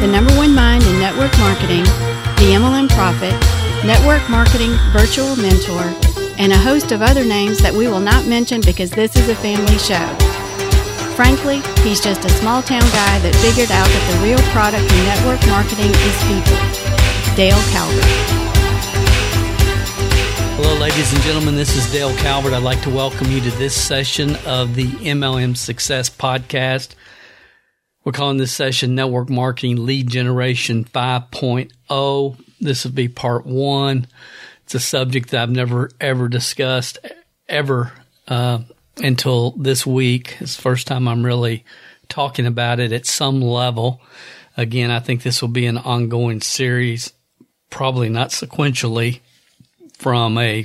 the number one mind in network marketing, the MLM Prophet, network marketing virtual mentor, and a host of other names that we will not mention because this is a family show. Frankly, he's just a small town guy that figured out that the real product in network marketing is people. Dale Calvert. Hello, ladies and gentlemen. This is Dale Calvert. I'd like to welcome you to this session of the MLM Success Podcast. We're calling this session Network Marketing Lead Generation 5.0. This will be part one. It's a subject that I've never ever discussed ever uh, until this week. It's the first time I'm really talking about it at some level. Again, I think this will be an ongoing series, probably not sequentially from a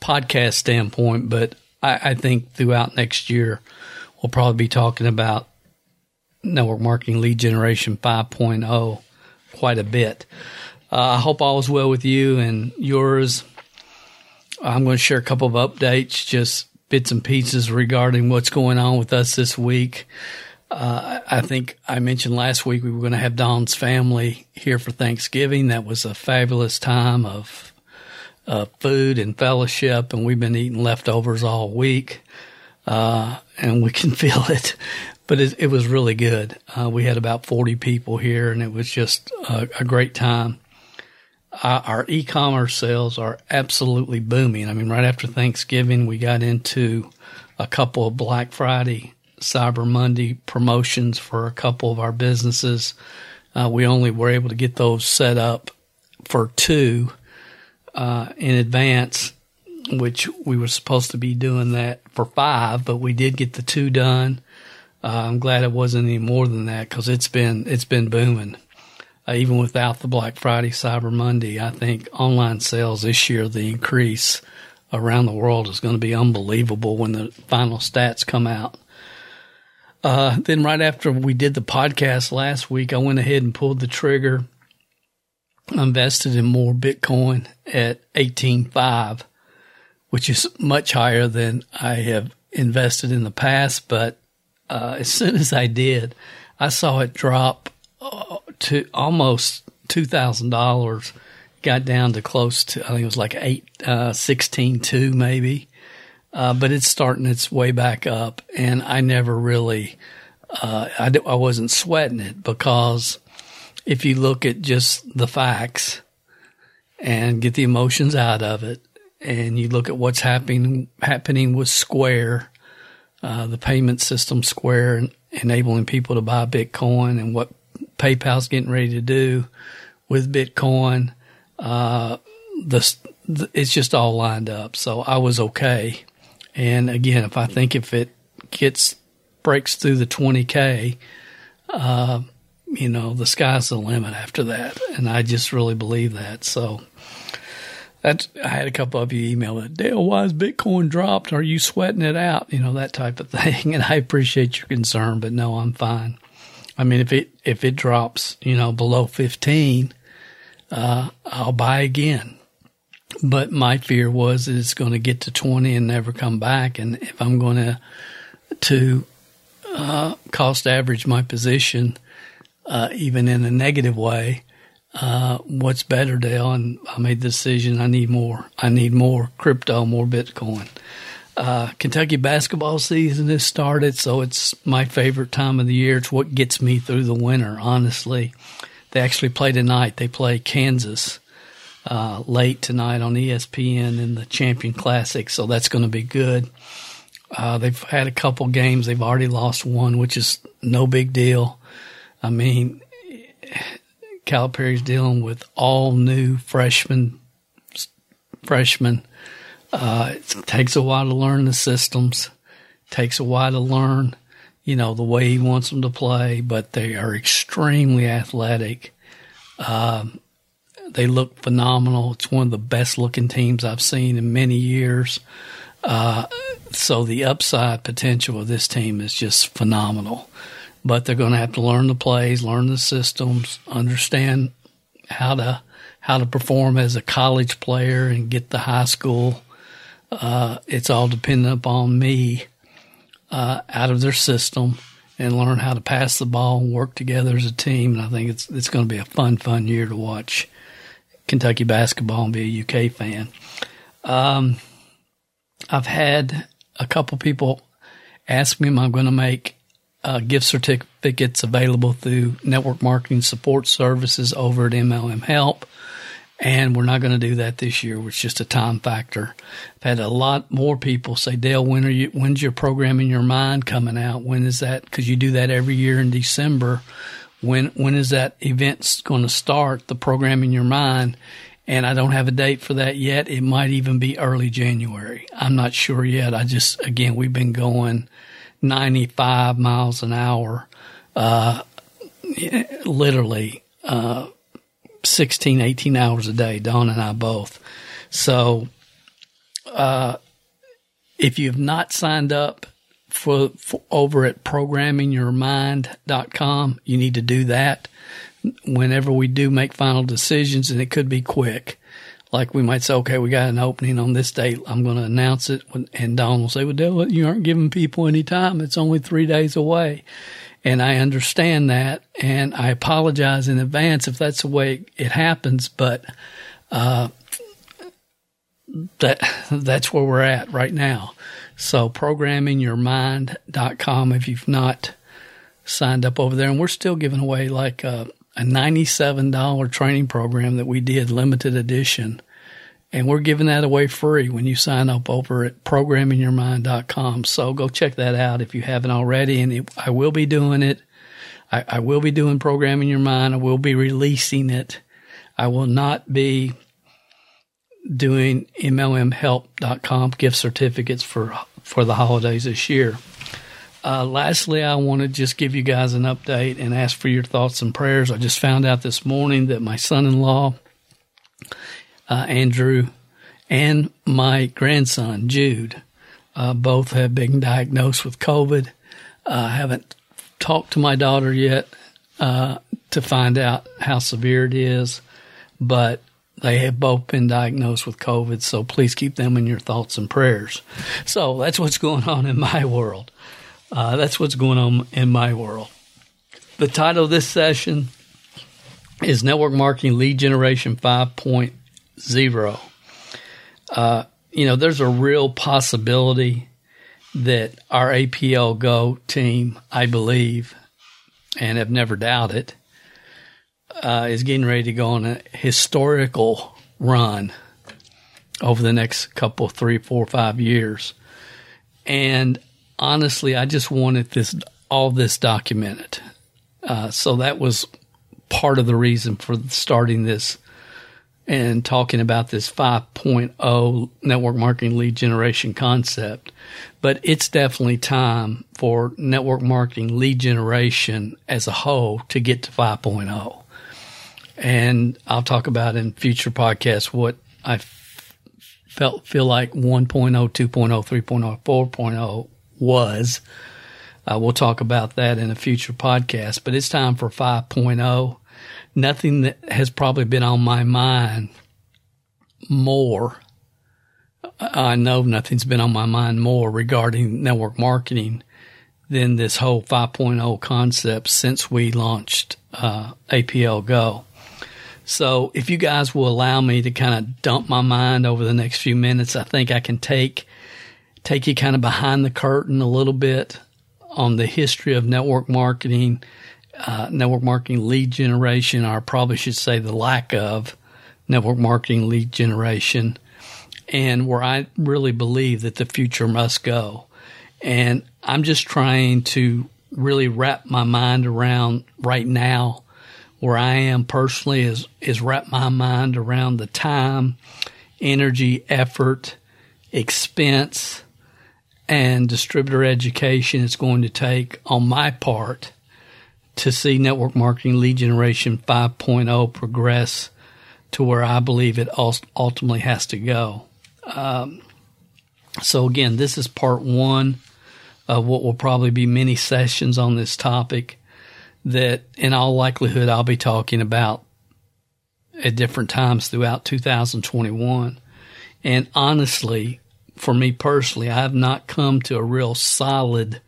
podcast standpoint, but I, I think throughout next year, we'll probably be talking about network marketing lead generation 5.0 quite a bit. Uh, I hope all is well with you and yours. I'm going to share a couple of updates, just bits and pieces regarding what's going on with us this week. Uh, I think I mentioned last week we were going to have Dawn's family here for Thanksgiving. That was a fabulous time of uh, food and fellowship, and we've been eating leftovers all week, uh, and we can feel it but it, it was really good. Uh, we had about 40 people here and it was just a, a great time. Uh, our e-commerce sales are absolutely booming. I mean, right after Thanksgiving, we got into a couple of Black Friday, Cyber Monday promotions for a couple of our businesses. Uh, we only were able to get those set up for two uh, in advance, which we were supposed to be doing that for five, but we did get the two done. Uh, I'm glad it wasn't any more than that because it's been it's been booming. Uh, even without the Black Friday, Cyber Monday, I think online sales this year, the increase around the world is going to be unbelievable when the final stats come out. Uh, then right after we did the podcast last week, I went ahead and pulled the trigger. Invested in more Bitcoin at 18.5, which is much higher than I have invested in the past, but uh, as soon as I did, I saw it drop uh, to almost two thousand dollars. Got down to close to I think it was like eight uh, sixteen two maybe, uh, but it's starting its way back up, and I never really uh, I I wasn't sweating it because if you look at just the facts and get the emotions out of it, and you look at what's happening happening with Square uh, the payment system Square and enabling people to buy Bitcoin and what PayPal's getting ready to do with Bitcoin. Uh, the, the, it's just all lined up. So I was okay. And again, if I think if it gets breaks through the 20k, uh, you know, the sky's the limit after that. And I just really believe that. So that's, I had a couple of you email it, Dale, why is Bitcoin dropped? Are you sweating it out? You know, that type of thing. And I appreciate your concern, but no, I'm fine. I mean, if it, if it drops, you know, below 15, uh, I'll buy again. But my fear was it's going to get to 20 and never come back. And if I'm going to, to, uh, cost average my position, uh, even in a negative way, uh, what's better, Dale? And I made the decision I need more. I need more crypto, more Bitcoin. Uh, Kentucky basketball season has started, so it's my favorite time of the year. It's what gets me through the winter, honestly. They actually play tonight. They play Kansas uh, late tonight on ESPN in the Champion Classic, so that's going to be good. Uh, they've had a couple games. They've already lost one, which is no big deal. I mean, Calipari's dealing with all new freshmen. Freshmen. Uh, it takes a while to learn the systems. Takes a while to learn, you know, the way he wants them to play, but they are extremely athletic. Um, they look phenomenal. It's one of the best looking teams I've seen in many years. Uh, so the upside potential of this team is just phenomenal. But they're going to have to learn the plays, learn the systems, understand how to how to perform as a college player and get the high school. Uh, it's all dependent upon me uh, out of their system and learn how to pass the ball and work together as a team. And I think it's it's going to be a fun, fun year to watch Kentucky basketball and be a UK fan. Um, I've had a couple people ask me, am I going to make uh, gift certificates available through network marketing support services over at MLM Help? And we're not going to do that this year. It's just a time factor. I've had a lot more people say, Dale, when are you, when's your programming your mind coming out? When is that? Cause you do that every year in December. When, when is that event going to start? The programming your mind. And I don't have a date for that yet. It might even be early January. I'm not sure yet. I just, again, we've been going 95 miles an hour, uh, literally, uh, 16, 18 hours a day, Dawn and I both. So, uh, if you've not signed up for, for over at programmingyourmind.com, you need to do that whenever we do make final decisions and it could be quick. Like we might say, okay, we got an opening on this date. I'm going to announce it. And Dawn will say, well, Dale, you aren't giving people any time. It's only three days away. And I understand that. And I apologize in advance if that's the way it happens. But, uh, that, that's where we're at right now. So programmingyourmind.com if you've not signed up over there. And we're still giving away like a, a $97 training program that we did limited edition and we're giving that away free when you sign up over at programmingyourmind.com. So go check that out if you haven't already. And it, I will be doing it. I, I, will be doing programming your mind. I will be releasing it. I will not be doing MLMhelp.com gift certificates for, for the holidays this year. Uh, lastly, I want to just give you guys an update and ask for your thoughts and prayers. I just found out this morning that my son in law uh, Andrew, and my grandson, Jude. Uh, both have been diagnosed with COVID. Uh, I haven't talked to my daughter yet uh, to find out how severe it is, but they have both been diagnosed with COVID, so please keep them in your thoughts and prayers. So that's what's going on in my world. Uh, that's what's going on in my world. The title of this session is Network Marketing Lead Generation 5.0. Uh, you know, there's a real possibility that our APL Go team, I believe, and have never doubted, uh, is getting ready to go on a historical run over the next couple, three, four, five years. And honestly, I just wanted this all this documented. Uh, so that was part of the reason for starting this and talking about this 5.0 network marketing lead generation concept. But it's definitely time for network marketing lead generation as a whole to get to 5.0. And I'll talk about in future podcasts what I felt feel like 1.0, 2.0, 3.0, 4.0 was. Uh, we'll talk about that in a future podcast, but it's time for 5.0 nothing that has probably been on my mind more. I know nothing's been on my mind more regarding network marketing than this whole 5.0 concept since we launched uh, APL Go. So if you guys will allow me to kind of dump my mind over the next few minutes, I think I can take take you kind of behind the curtain a little bit on the history of network marketing uh, network marketing lead generation, or I probably should say the lack of network marketing lead generation, and where I really believe that the future must go. And I'm just trying to really wrap my mind around right now where I am personally is, is wrap my mind around the time, energy, effort, expense, and distributor education it's going to take on my part to see network marketing lead generation 5.0 progress to where I believe it ultimately has to go. Um, so again, this is part one of what will probably be many sessions on this topic that in all likelihood I'll be talking about at different times throughout 2021. And honestly, for me personally, I have not come to a real solid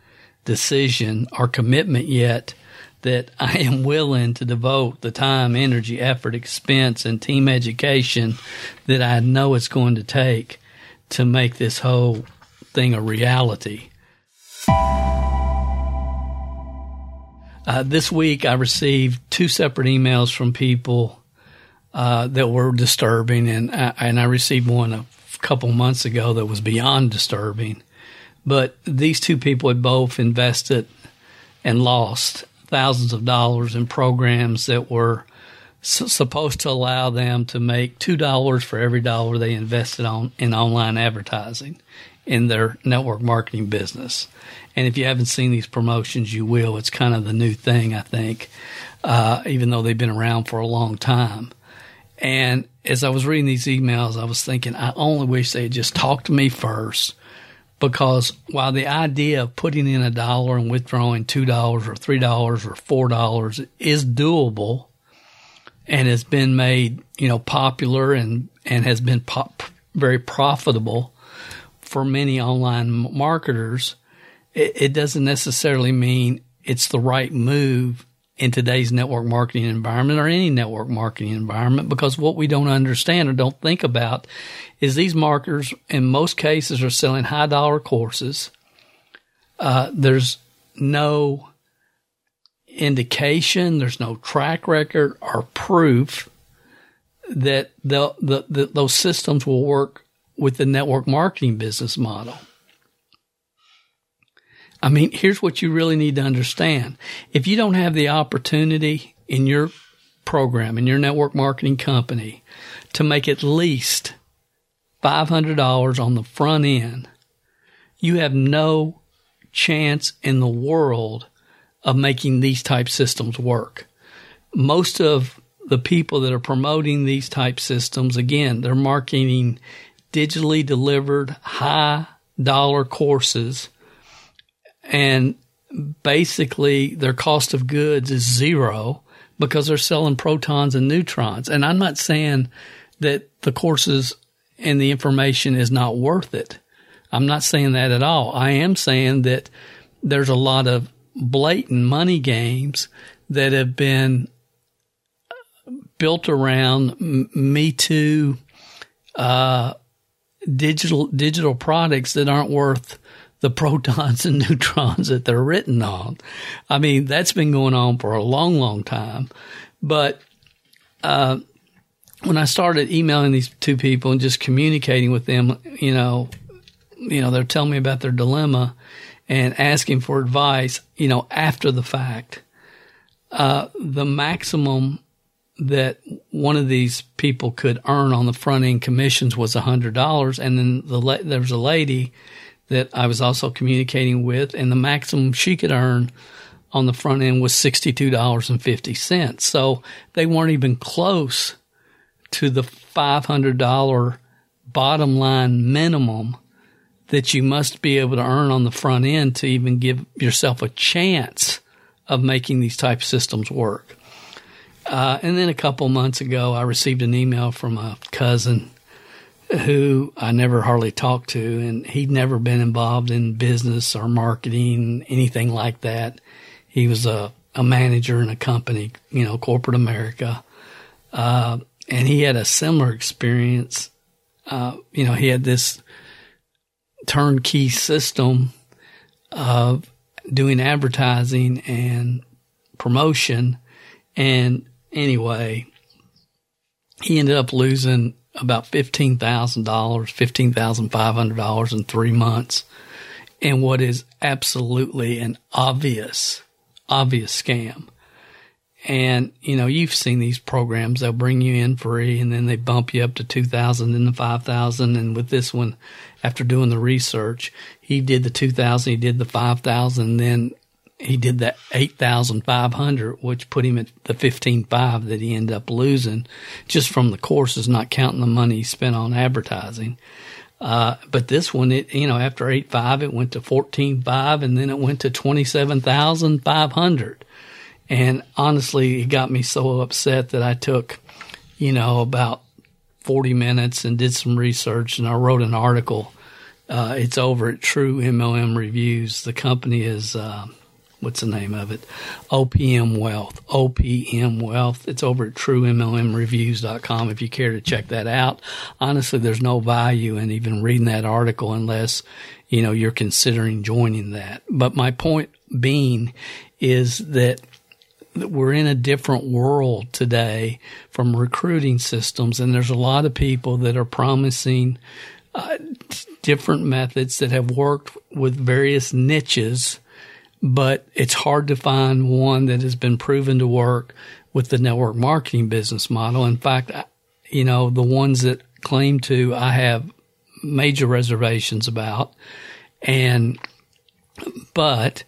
decision or commitment yet that I am willing to devote the time, energy, effort, expense, and team education that I know it's going to take to make this whole thing a reality. Uh, this week, I received two separate emails from people uh, that were disturbing, and I, and I received one a couple months ago that was beyond disturbing. But these two people had both invested and lost thousands of dollars in programs that were s- supposed to allow them to make two dollars for every dollar they invested on in online advertising in their network marketing business. And if you haven't seen these promotions, you will. It's kind of the new thing, I think, uh, even though they've been around for a long time. And as I was reading these emails, I was thinking, I only wish they had just talked to me first. Because while the idea of putting in a dollar and withdrawing two dollars or three dollars or four dollars is doable and has been made you know popular and and has been pop, very profitable for many online marketers it, it doesn't necessarily mean it's the right move in today's network marketing environment or any network marketing environment because what we don't understand or don't think about is these marketers in most cases are selling high dollar courses. Uh, there's no indication, there's no track record or proof that the, the, the, those systems will work with the network marketing business model. I mean, here's what you really need to understand. If you don't have the opportunity in your program, in your network marketing company, to make at least $500 on the front end, you have no chance in the world of making these type systems work. Most of the people that are promoting these type systems, again, they're marketing digitally delivered high dollar courses and basically their cost of goods is zero because they're selling protons and neutrons. And I'm not saying that the courses and the information is not worth it. I'm not saying that at all. I am saying that there's a lot of blatant money games that have been built around Me Too uh, digital digital products that aren't worth the protons and neutrons that they're written on. I mean, that's been going on for a long, long time. But uh, when I started emailing these two people and just communicating with them, you know, you know, they're telling me about their dilemma and asking for advice, you know, after the fact. Uh, the maximum that one of these people could earn on the front end commissions was a hundred dollars, and then the there was a lady that I was also communicating with, and the maximum she could earn on the front end was $62.50. So they weren't even close to the $500 bottom line minimum that you must be able to earn on the front end to even give yourself a chance of making these type systems work. Uh, and then a couple months ago, I received an email from a cousin who I never hardly talked to, and he'd never been involved in business or marketing, anything like that. He was a, a manager in a company, you know, corporate America. Uh, and he had a similar experience. Uh, you know, he had this turnkey system of doing advertising and promotion. And anyway, he ended up losing about fifteen thousand dollars, fifteen thousand five hundred dollars in three months, in what is absolutely an obvious, obvious scam. And, you know, you've seen these programs. They'll bring you in free and then they bump you up to 2000 and the 5000. And with this one, after doing the research, he did the 2000, he did the 5000, then he did that 8,500, which put him at the 15.5 that he ended up losing just from the courses, not counting the money he spent on advertising. Uh, but this one, it, you know, after 8.5, it went to 14.5 and then it went to 27,500. And honestly, it got me so upset that I took, you know, about 40 minutes and did some research and I wrote an article. Uh, it's over at True MLM Reviews. The company is, uh, what's the name of it? OPM Wealth. OPM Wealth. It's over at truemlmreviews.com if you care to check that out. Honestly, there's no value in even reading that article unless, you know, you're considering joining that. But my point being is that we're in a different world today from recruiting systems and there's a lot of people that are promising uh, different methods that have worked with various niches but it's hard to find one that has been proven to work with the network marketing business model. In fact, you know, the ones that claim to, I have major reservations about. And, but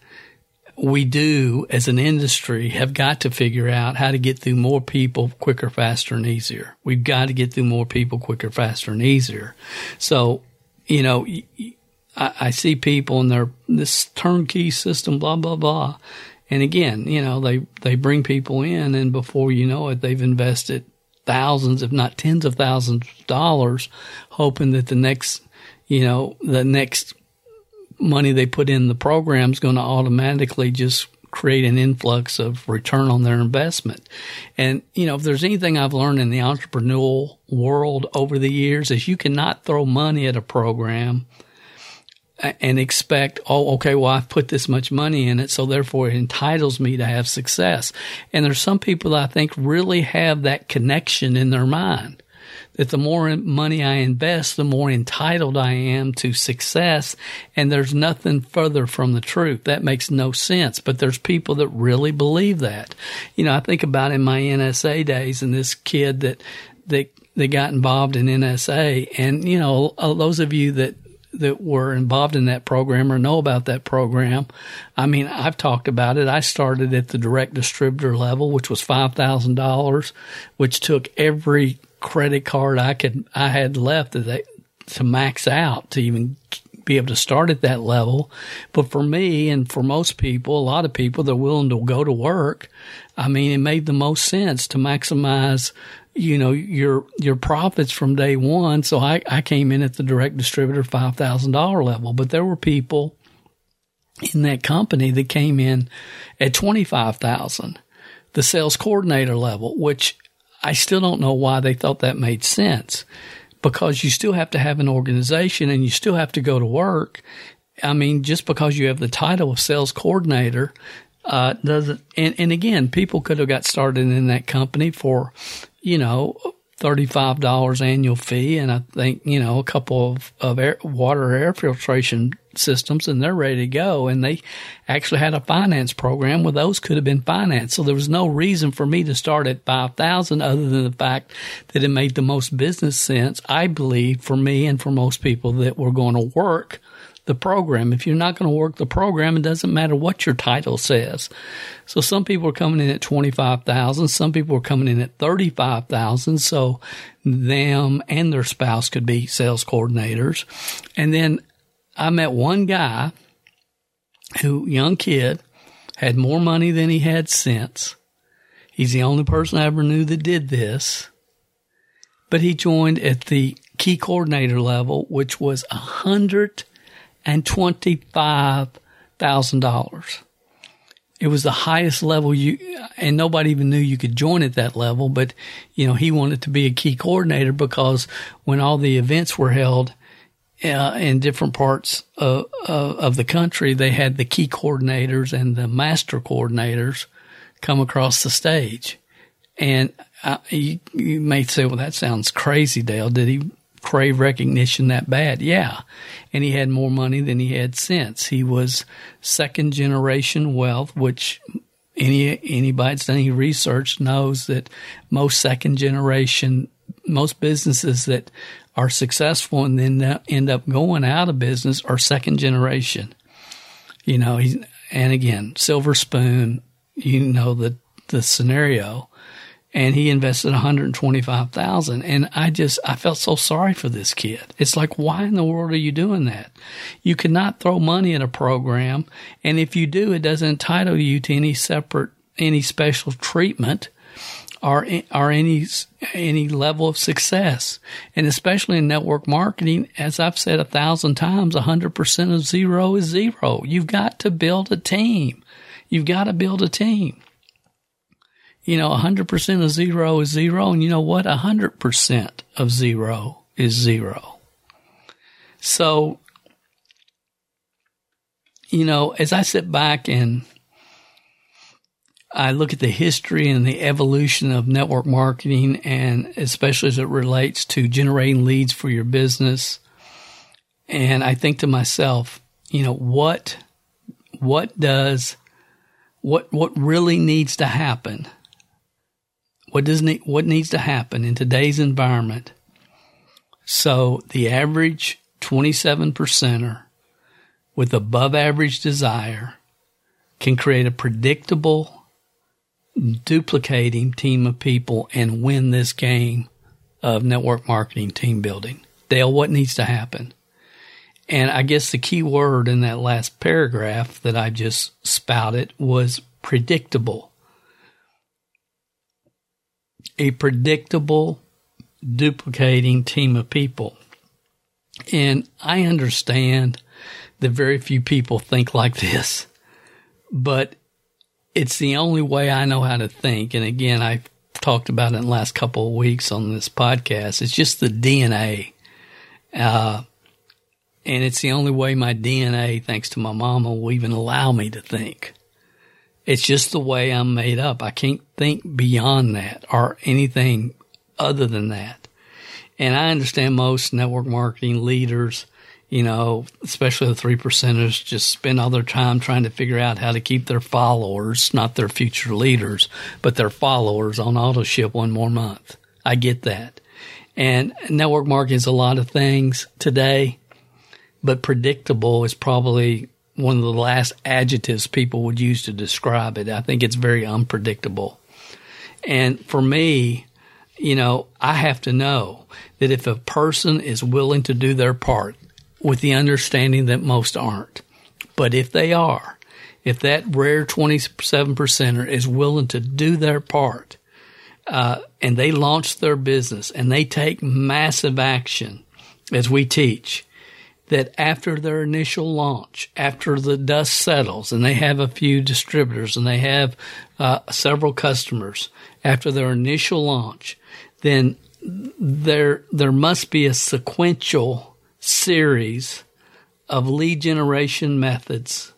we do as an industry have got to figure out how to get through more people quicker, faster, and easier. We've got to get through more people quicker, faster, and easier. So, you know, I, I see people and they're this turnkey system, blah blah blah. And again, you know, they they bring people in, and before you know it, they've invested thousands, if not tens of thousands of dollars, hoping that the next, you know, the next money they put in the program is going to automatically just create an influx of return on their investment. And, you know, if there's anything I've learned in the entrepreneurial world over the years is you cannot throw money at a program and expect, oh, okay, well, I've put this much money in it, so therefore it entitles me to have success. And there's some people that I think really have that connection in their mind that the more money I invest, the more entitled I am to success. And there's nothing further from the truth. That makes no sense. But there's people that really believe that. You know, I think about in my NSA days and this kid that, that, that got involved in NSA. And, you know, uh, those of you that that were involved in that program or know about that program. I mean, I've talked about it. I started at the direct distributor level, which was $5,000, which took every credit card I could, I had left to, to max out to even be able to start at that level. But for me and for most people, a lot of people that are willing to go to work, I mean, it made the most sense to maximize you know your your profits from day one. So I, I came in at the direct distributor five thousand dollar level, but there were people in that company that came in at twenty five thousand, the sales coordinator level, which I still don't know why they thought that made sense. Because you still have to have an organization and you still have to go to work. I mean, just because you have the title of sales coordinator, uh, doesn't, and, and again, people could have got started in that company for you know, $35 annual fee and I think, you know, a couple of, of air, water air filtration systems and they're ready to go. And they actually had a finance program where those could have been financed. So there was no reason for me to start at 5,000 other than the fact that it made the most business sense, I believe, for me and for most people that were going to work the program. If you're not going to work the program, it doesn't matter what your title says. So some people are coming in at 25,000. Some people are coming in at 35,000. So them and their spouse could be sales coordinators. And then I met one guy who, young kid, had more money than he had sense. He's the only person I ever knew that did this. But he joined at the key coordinator level, which was a hundred and $25,000. It was the highest level you, and nobody even knew you could join at that level. But, you know, he wanted to be a key coordinator because when all the events were held, uh, in different parts of, of, of the country, they had the key coordinators and the master coordinators come across the stage. And I, you, you may say, well, that sounds crazy, Dale. Did he crave recognition that bad. Yeah. And he had more money than he had sense. He was second generation wealth, which any anybody that's done any research knows that most second generation, most businesses that are successful and then end up going out of business are second generation. You know, and again, silver spoon. You know the the scenario and he invested 125,000 and I just I felt so sorry for this kid. It's like why in the world are you doing that? You cannot throw money at a program and if you do it doesn't entitle you to any separate any special treatment or or any any level of success. And especially in network marketing, as I've said a thousand times, 100% of zero is zero. You've got to build a team. You've got to build a team you know, 100% of zero is zero. And you know what? 100% of zero is zero. So, you know, as I sit back and I look at the history and the evolution of network marketing and especially as it relates to generating leads for your business. And I think to myself, you know, what, what does, what, what really needs to happen what does ne- what needs to happen in today's environment so the average 27 percenter with above average desire can create a predictable duplicating team of people and win this game of network marketing team building. Dale, what needs to happen? And I guess the key word in that last paragraph that I just spouted was predictable a predictable, duplicating team of people. And I understand that very few people think like this, but it's the only way I know how to think. And again, I've talked about it in the last couple of weeks on this podcast. It's just the DNA. Uh, and it's the only way my DNA, thanks to my mama, will even allow me to think. It's just the way I'm made up. I can't think beyond that or anything other than that. And I understand most network marketing leaders, you know, especially the three percenters, just spend all their time trying to figure out how to keep their followers, not their future leaders, but their followers on auto ship one more month. I get that. And network marketing is a lot of things today, but predictable is probably one of the last adjectives people would use to describe it. I think it's very unpredictable. And for me, you know, I have to know that if a person is willing to do their part with the understanding that most aren't, but if they are, if that rare 27 percenter is willing to do their part, uh, and they launch their business and they take massive action as we teach, that after their initial launch, after the dust settles and they have a few distributors and they have uh, several customers after their initial launch, then there there must be a sequential series of lead generation methods.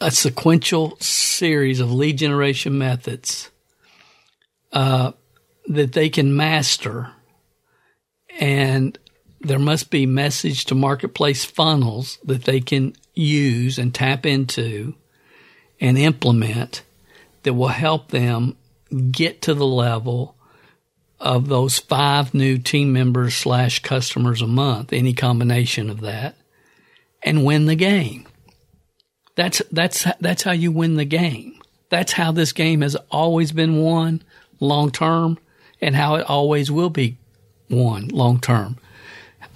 A sequential series of lead generation methods uh, that they can master and there must be message to marketplace funnels that they can use and tap into and implement that will help them get to the level of those five new team members slash customers a month, any combination of that, and win the game. That's, that's, that's how you win the game. That's how this game has always been won long term and how it always will be won long term.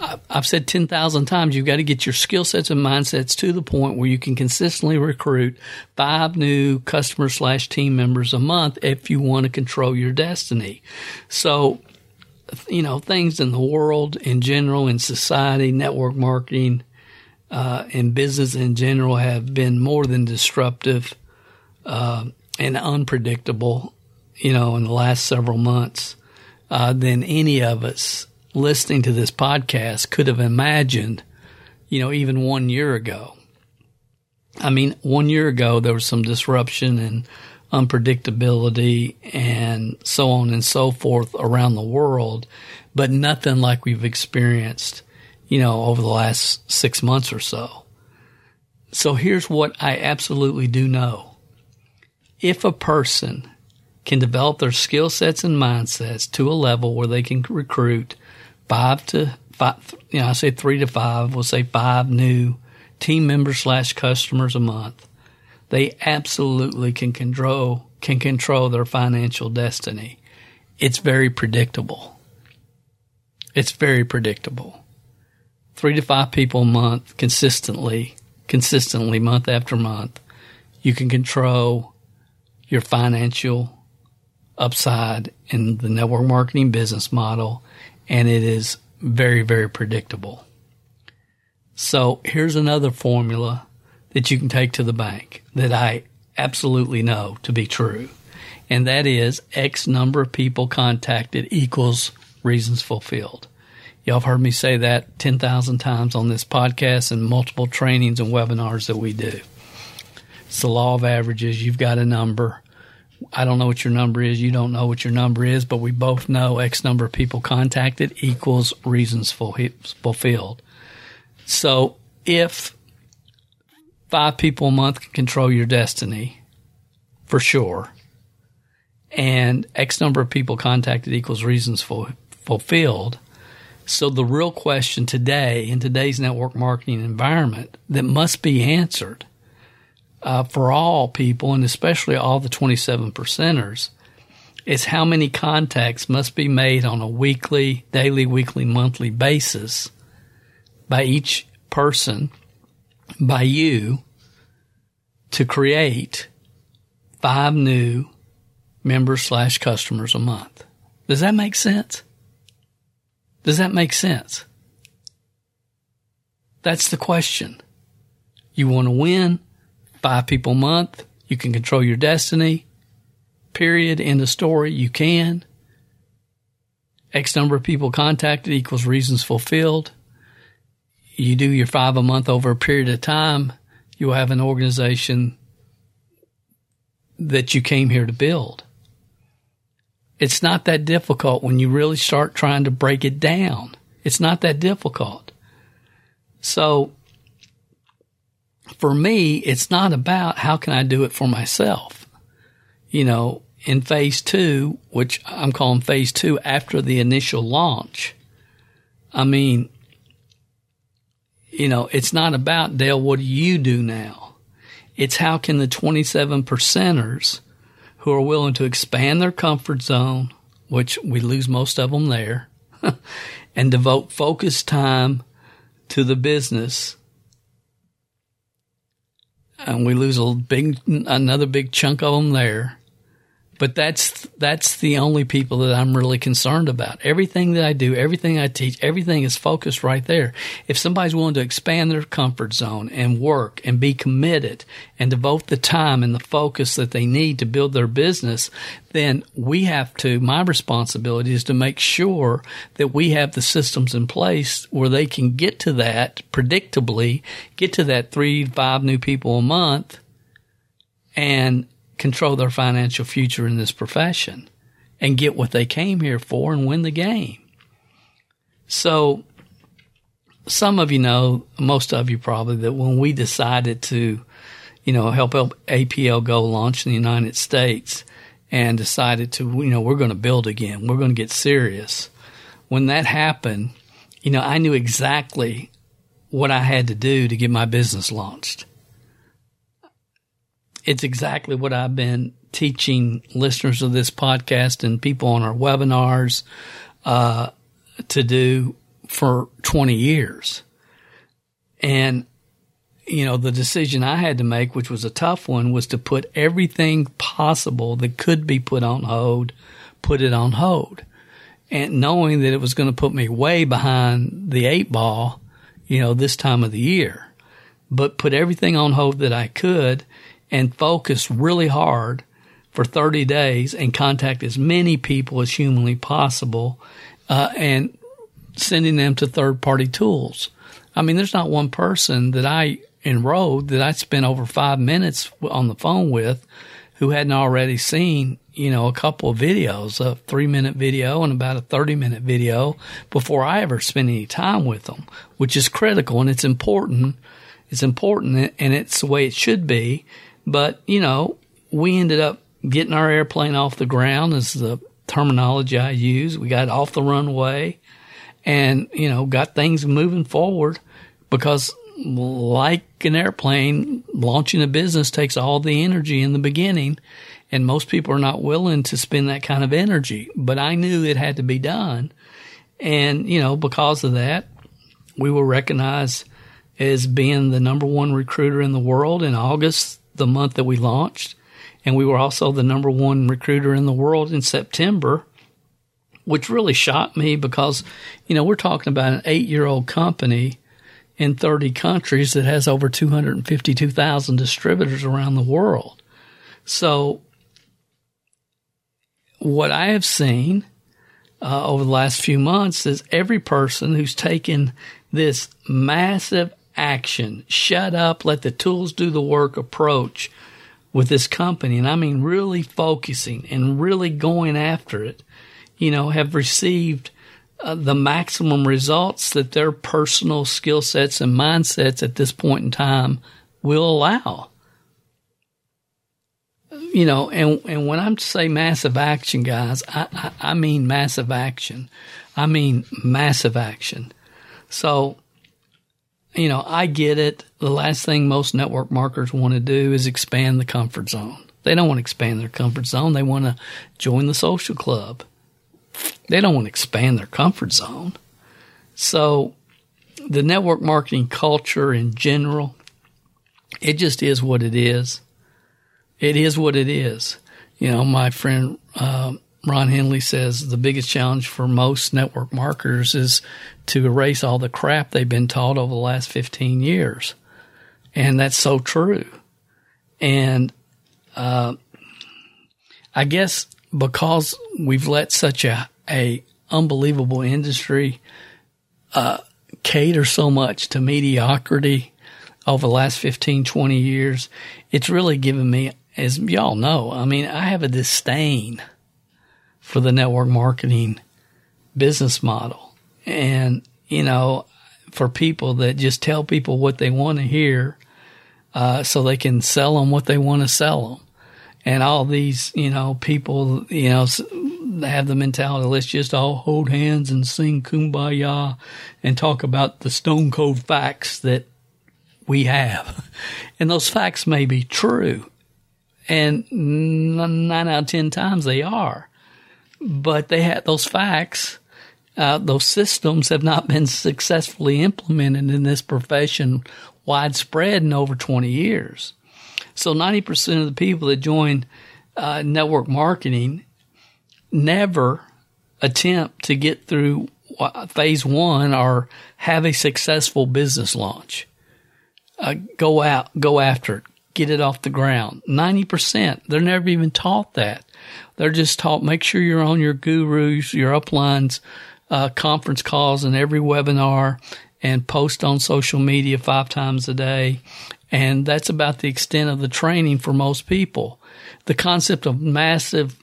I've said 10,000 times, you've got to get your skill sets and mindsets to the point where you can consistently recruit five new customer slash team members a month if you want to control your destiny. So, you know, things in the world in general, in society, network marketing, uh, and business in general have been more than disruptive, uh, and unpredictable, you know, in the last several months uh, than any of us listening to this podcast could have imagined, you know, even one year ago. I mean, one year ago, there was some disruption and unpredictability and so on and so forth around the world, but nothing like we've experienced, you know, over the last six months or so. So here's what I absolutely do know. If a person can develop their skill sets and mindsets to a level where they can recruit five to five, you know, I say three to five, we'll say five new team members slash customers a month. They absolutely can control, can control their financial destiny. It's very predictable. It's very predictable. Three to five people a month consistently, consistently month after month. You can control your financial upside in the network marketing business model, and it is very, very predictable. So here's another formula that you can take to the bank that I absolutely know to be true. And that is X number of people contacted equals reasons fulfilled. Y'all have heard me say that 10,000 times on this podcast and multiple trainings and webinars that we do. It's the law of averages. You've got a number. I don't know what your number is. You don't know what your number is, but we both know X number of people contacted equals reasons fulfilled. So if five people a month can control your destiny, for sure, and X number of people contacted equals reasons fulfilled. So the real question today in today's network marketing environment that must be answered uh, for all people, and especially all the 27 percenters, is how many contacts must be made on a weekly, daily, weekly, monthly basis by each person, by you, to create five new members slash customers a month. Does that make sense? Does that make sense? That's the question. You want to win? Five people a month. You can control your destiny. Period. End of story. You can. X number of people contacted equals reasons fulfilled. You do your five a month over a period of time. You will have an organization that you came here to build. It's not that difficult when you really start trying to break it down. It's not that difficult. So for me, it's not about how can I do it for myself. You know, in phase two, which I'm calling phase two after the initial launch, I mean, you know, it's not about Dale, what do you do now? It's how can the 27 percenters who are willing to expand their comfort zone, which we lose most of them there, and devote focused time to the business and we lose a big another big chunk of them there. But that's that's the only people that I'm really concerned about. Everything that I do, everything I teach, everything is focused right there. If somebody's willing to expand their comfort zone and work and be committed and devote the time and the focus that they need to build their business, then we have to my responsibility is to make sure that we have the systems in place where they can get to that predictably, get to that 3 5 new people a month and control their financial future in this profession and get what they came here for and win the game. So, some of you know, most of you probably, that when we decided to, you know, help help APL Go launch in the United States and decided to, you know, we're going to build again, we're going to get serious. When that happened, you know, I knew exactly what I had to do to get my business launched it's exactly what I've been teaching listeners of this podcast and people on our webinars uh, to do for 20 years. And, you know, the decision I had to make, which was a tough one, was to put everything possible that could be put on hold, put it on hold. And knowing that it was going to put me way behind the eight ball, you know, this time of the year, but put everything on hold that I could and focus really hard for 30 days and contact as many people as humanly possible uh, and sending them to third party tools. I mean, there's not one person that I enrolled that I spent over five minutes on the phone with who hadn't already seen, you know, a couple of videos, a three minute video and about a 30 minute video before I ever spent any time with them, which is critical and it's important It's important and it's the way it should be. But, you know, we ended up getting our airplane off the ground is the terminology I use. We got off the runway and, you know, got things moving forward because like an airplane, launching a business takes all the energy in the beginning and most people are not willing to spend that kind of energy. But I knew it had to be done. And, you know, because of that, we were recognized as being the number one recruiter in the world in August, the month that we launched. And we were also the number one recruiter in the world in September, which really shocked me because, you know, we're talking about an eight year old company in 30 countries that has over 252,000 distributors around the world. So what I have seen uh, over the last few months is every person who's taken this massive action, shut up, let the tools do the work approach with this company, and I mean really focusing and really going after it, you know, have received uh, the maximum results that their personal skill sets and mindsets at this point in time will allow you know, and and when I'm say massive action, guys, I, I, I mean massive action. I mean massive action. So, you know, I get it. The last thing most network marketers want to do is expand the comfort zone. They don't want to expand their comfort zone. They want to join the social club. They don't want to expand their comfort zone. So, the network marketing culture in general, it just is what it is it is what it is. You know, my friend uh, Ron Henley says the biggest challenge for most network marketers is to erase all the crap they've been taught over the last 15 years. And that's so true. And uh, I guess because we've let such a, a unbelievable industry uh, cater so much to mediocrity over the last 15, 20 years, it's really given me as y'all know, I mean, I have a disdain for the network marketing business model. And, you know, for people that just tell people what they want to hear, uh, so they can sell them what they want to sell them. And all these, you know, people, you know, have the mentality, let's just all hold hands and sing kumbaya and talk about the stone cold facts that we have. And those facts may be true. And nine out of 10 times they are. But they had those facts, uh, those systems have not been successfully implemented in this profession widespread in over 20 years. So 90% of the people that join uh, network marketing never attempt to get through phase one or have a successful business launch. Uh, go out, go after it, get it off the ground. 90%. They're never even taught that. They're just taught make sure you're on your gurus, your uplines, uh, conference calls and every webinar and post on social media five times a day. And that's about the extent of the training for most people. The concept of massive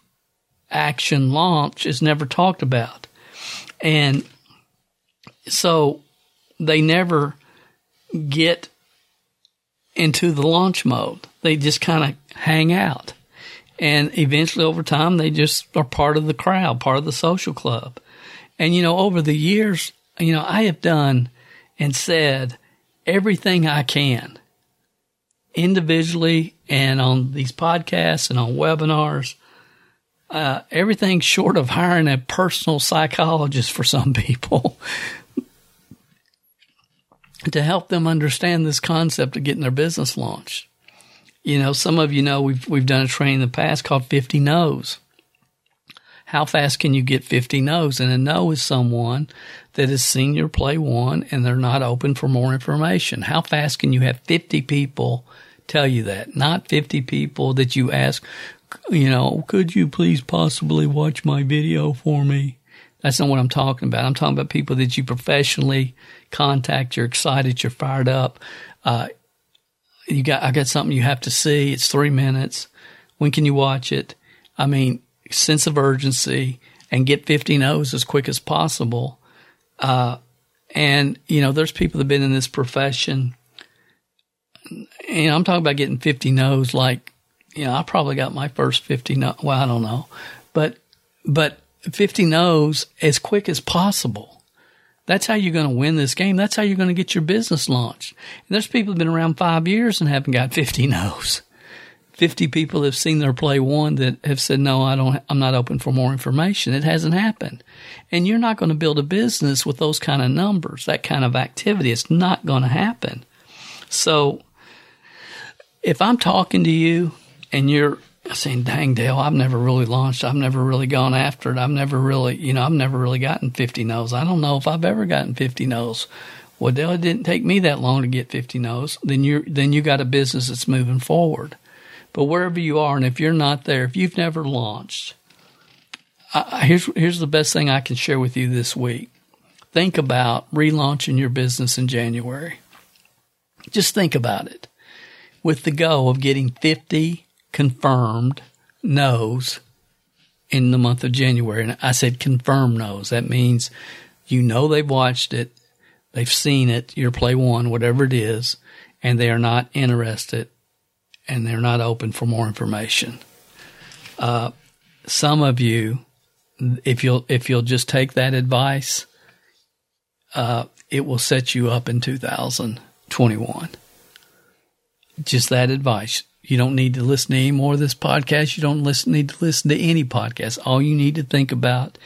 action launch is never talked about. And so they never get into the launch mode. They just kind of hang out. And eventually over time, they just are part of the crowd, part of the social club. And, you know, over the years, you know, I have done and said everything I can individually and on these podcasts and on webinars. Uh, everything short of hiring a personal psychologist for some people to help them understand this concept of getting their business launched. You know, some of you know we've we've done a training in the past called 50 no's. How fast can you get 50 no's? And a no is someone that has seen your play one and they're not open for more information. How fast can you have 50 people tell you that? Not 50 people that you ask, you know, could you please possibly watch my video for me? That's not what I'm talking about. I'm talking about people that you professionally contact. You're excited. You're fired up. Uh, you got, I got something you have to see. It's three minutes. When can you watch it? I mean, sense of urgency and get 50 no's as quick as possible. Uh, and, you know, there's people that have been in this profession and I'm talking about getting 50 no's like, you know, I probably got my first 50 no, well, I don't know, but, but 50 no's as quick as possible. That's how you're going to win this game. That's how you're going to get your business launched. And there's people who've been around five years and haven't got 50 no's. 50 people have seen their play one that have said, no, I don't, I'm not open for more information. It hasn't happened. And you're not going to build a business with those kind of numbers, that kind of activity. It's not going to happen. So if I'm talking to you and you're saying, dang, Dale, I've never really launched. I've never really gone after it. I've never really, you know, I've never really gotten 50 no's. I don't know if I've ever gotten 50 no's. Well, Dale, it didn't take me that long to get 50 no's. Then you're, then you got a business that's moving forward. But wherever you are, and if you're not there, if you've never launched, I, here's, here's the best thing I can share with you this week. Think about relaunching your business in January. Just think about it with the goal of getting 50 confirmed no's in the month of January. And I said confirmed no's. That means you know they've watched it, they've seen it, your play one, whatever it is, and they are not interested and they're not open for more information. Uh, some of you, if you'll if you'll just take that advice, uh, it will set you up in 2021 just that advice. You don't need to listen to any more of this podcast. You don't listen, need to listen to any podcast. All you need to think about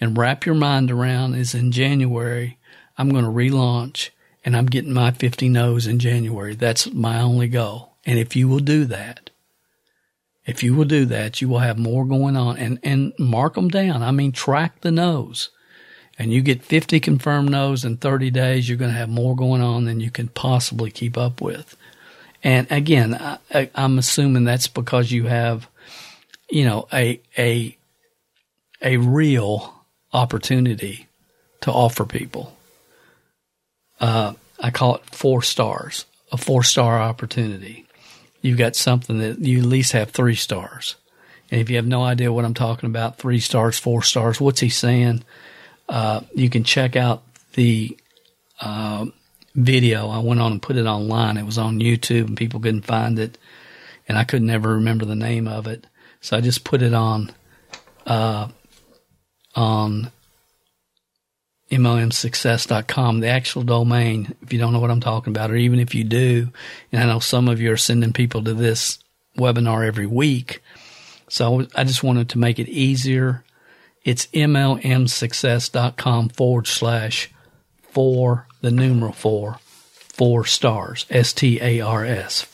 and wrap your mind around is in January, I'm going to relaunch and I'm getting my 50 no's in January. That's my only goal. And if you will do that, if you will do that, you will have more going on and, and mark them down. I mean, track the no's and you get 50 confirmed no's in 30 days, you're going to have more going on than you can possibly keep up with. And again, I, am assuming that's because you have, you know, a, a, a real opportunity to offer people. Uh, I call it four stars, a four star opportunity. You've got something that you at least have three stars. And if you have no idea what I'm talking about, three stars, four stars, what's he saying? Uh, you can check out the, uh, video. I went on and put it online. It was on YouTube and people couldn't find it. And I could never remember the name of it. So I just put it on, uh, on MLMsuccess.com, the actual domain, if you don't know what I'm talking about, or even if you do, and I know some of you are sending people to this webinar every week. So I just wanted to make it easier. It's MLMsuccess.com forward slash four the numeral four, four stars, S T A R S,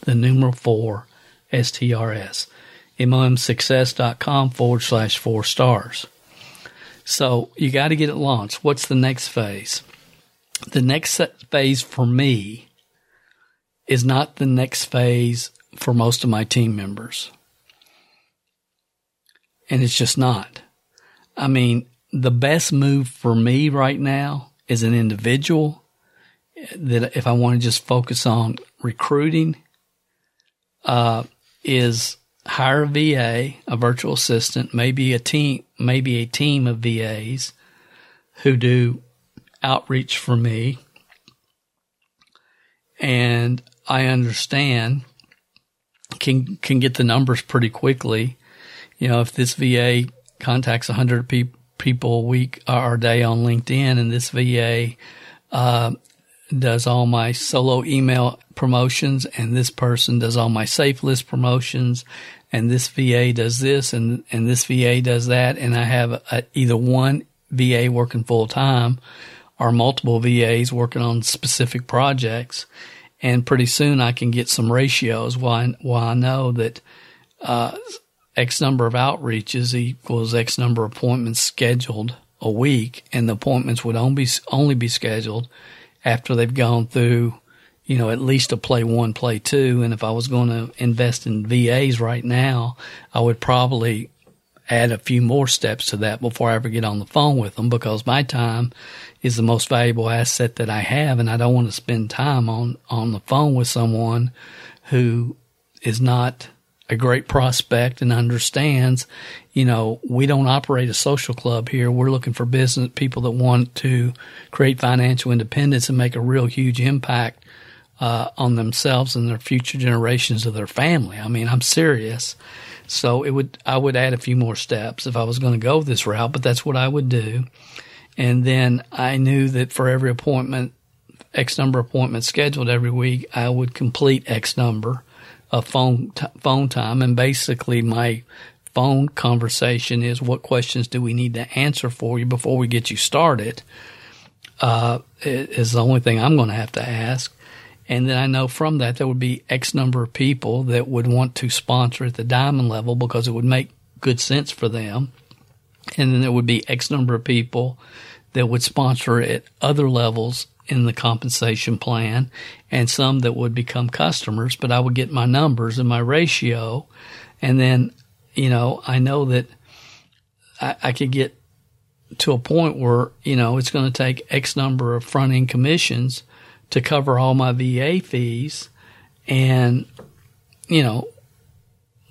the numeral four, S T R S, MLMsuccess.com forward slash four stars. So you got to get it launched. What's the next phase? The next phase for me is not the next phase for most of my team members. And it's just not. I mean, the best move for me right now as an individual that if I want to just focus on recruiting, uh, is hire a VA, a virtual assistant, maybe a team, maybe a team of VAs who do outreach for me. And I understand can, can get the numbers pretty quickly. You know, if this VA contacts 100 people, people a week or a day on LinkedIn, and this VA uh, does all my solo email promotions, and this person does all my safe list promotions, and this VA does this, and and this VA does that, and I have a, either one VA working full time or multiple VAs working on specific projects, and pretty soon I can get some ratios. While while I know that uh, X number of outreaches equals X number of appointments scheduled a week, and the appointments would only be, only be scheduled after they've gone through, you know, at least a play one, play two. And if I was going to invest in VAs right now, I would probably add a few more steps to that before I ever get on the phone with them because my time is the most valuable asset that I have. And I don't want to spend time on, on the phone with someone who is not a great prospect and understands, you know, we don't operate a social club here. We're looking for business people that want to create financial independence and make a real huge impact uh, on themselves and their future generations of their family. I mean, I'm serious. So it would I would add a few more steps if I was going to go this route, but that's what I would do. And then I knew that for every appointment, X number of appointments scheduled every week, I would complete X number of phone t- phone time, and basically my phone conversation is what questions do we need to answer for you before we get you started. Uh, is the only thing I'm going to have to ask. And then I know from that there would be X number of people that would want to sponsor at the diamond level because it would make good sense for them. And then there would be X number of people that would sponsor at other levels in the compensation plan and some that would become customers, but I would get my numbers and my ratio. And then, you know, I know that I, I could get to a point where, you know, it's going to take X number of front end commissions to cover all my VA fees. And, you know,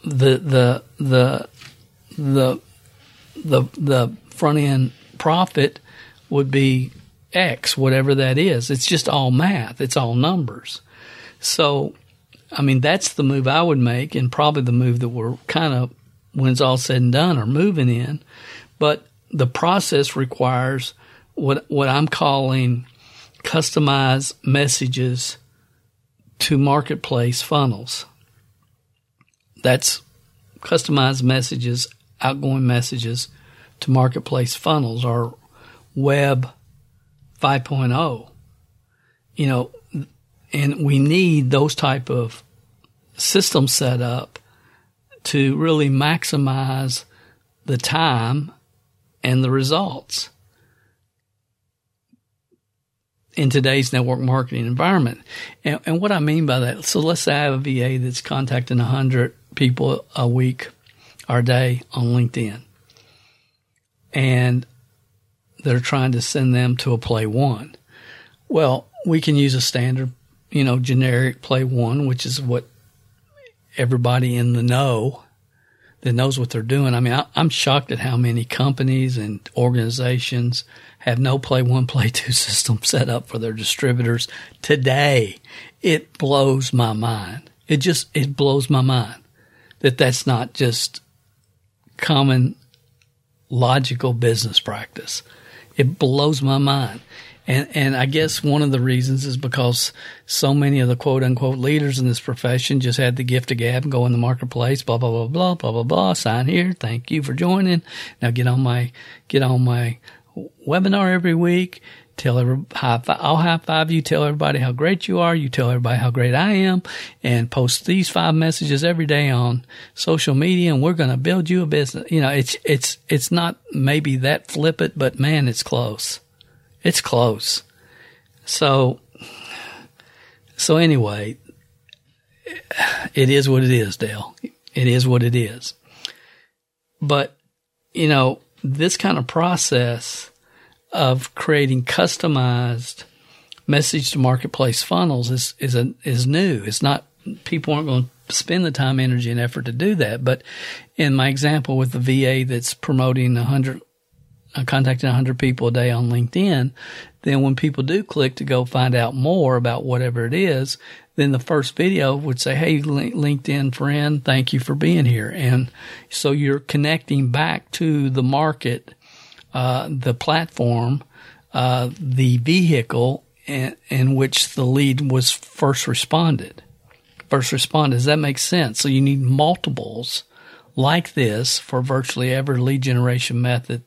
the, the, the, the, the, the front end profit would be X, whatever that is. It's just all math. It's all numbers. So, I mean, that's the move I would make and probably the move that we're kind of, when it's all said and done, are moving in. But the process requires what, what I'm calling customized messages to marketplace funnels. That's customized messages, outgoing messages to marketplace funnels or web 5.0. You know, and we need those type of systems set up to really maximize the time and the results in today's network marketing environment. And, and, what I mean by that, so let's say I have a VA that's contacting 100 people a week or a day on LinkedIn. And they're trying to send them to a play one. Well, we can use a standard, you know, generic play one, which is what everybody in the know that knows what they're doing. I mean, I, am shocked at how many companies and organizations have no play one, play two system set up for their distributors today. It blows my mind. It just, it blows my mind that that's not just common logical business practice. It blows my mind. And, and I guess one of the reasons is because so many of the quote unquote leaders in this profession just had the gift of gab and go in the marketplace, blah, blah, blah, blah, blah, blah, blah, sign here. Thank you for joining. Now get on my, get on my webinar every week. Tell every, high five, I'll high five you. Tell everybody how great you are. You tell everybody how great I am and post these five messages every day on social media and we're going to build you a business. You know, it's, it's, it's not maybe that flippant, but man, it's close. It's close. So, so anyway, it is what it is, Dale. It is what it is. But, you know, this kind of process of creating customized message to marketplace funnels is is a, is new. It's not people aren't going to spend the time, energy, and effort to do that. But in my example with the VA that's promoting a hundred, uh, contacting a hundred people a day on LinkedIn, then when people do click to go find out more about whatever it is, then the first video would say, Hey, LinkedIn friend, thank you for being here. And so you're connecting back to the market uh, the platform, uh, the vehicle in, in, which the lead was first responded. First responded. Does that make sense? So you need multiples like this for virtually every lead generation method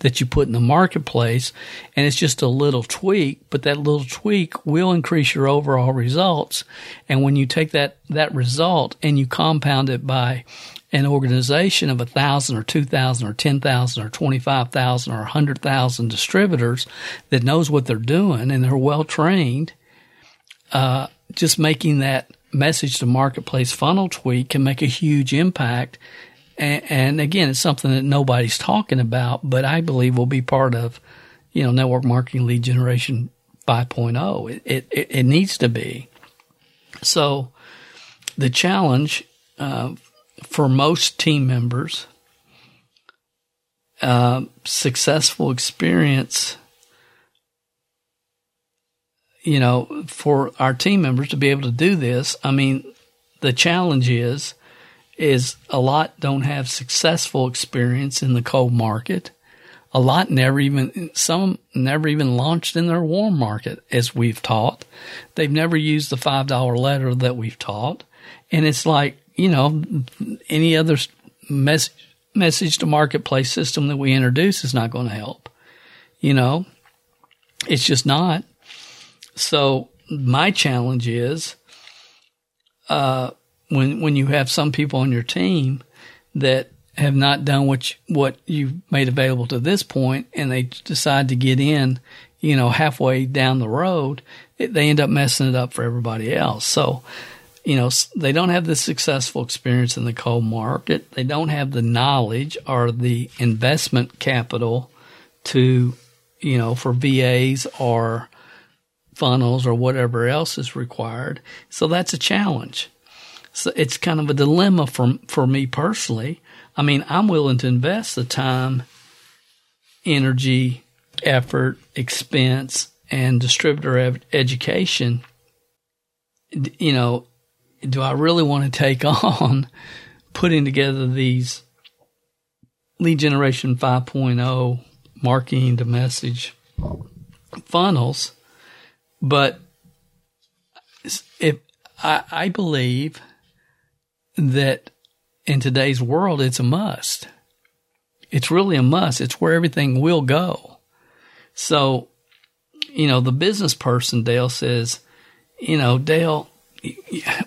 that you put in the marketplace. And it's just a little tweak, but that little tweak will increase your overall results. And when you take that, that result and you compound it by an organization of a thousand or two thousand or ten thousand or twenty five thousand or a hundred thousand distributors that knows what they're doing and they're well trained, uh, just making that message to marketplace funnel tweak can make a huge impact. And, and again, it's something that nobody's talking about, but I believe will be part of, you know, network marketing lead generation 5.0. It, it, it needs to be. So the challenge, uh, for most team members, uh, successful experience you know, for our team members to be able to do this, I mean, the challenge is, is a lot don't have successful experience in the cold market. A lot never even, some never even launched in their warm market as we've taught. They've never used the $5 letter that we've taught. And it's like, you know, any other message, message to marketplace system that we introduce is not going to help. You know, it's just not. So my challenge is, uh, when when you have some people on your team that have not done what you, what you've made available to this point, and they decide to get in, you know, halfway down the road, it, they end up messing it up for everybody else. So, you know, they don't have the successful experience in the cold market. They don't have the knowledge or the investment capital to, you know, for VAs or funnels or whatever else is required. So that's a challenge. So it's kind of a dilemma for for me personally. I mean, I'm willing to invest the time, energy, effort, expense, and distributor ed- education. You know, do I really want to take on putting together these lead generation 5.0 marketing to message funnels but if I, I believe that in today's world, it's a must. It's really a must. It's where everything will go. So, you know, the business person, Dale says, you know, Dale,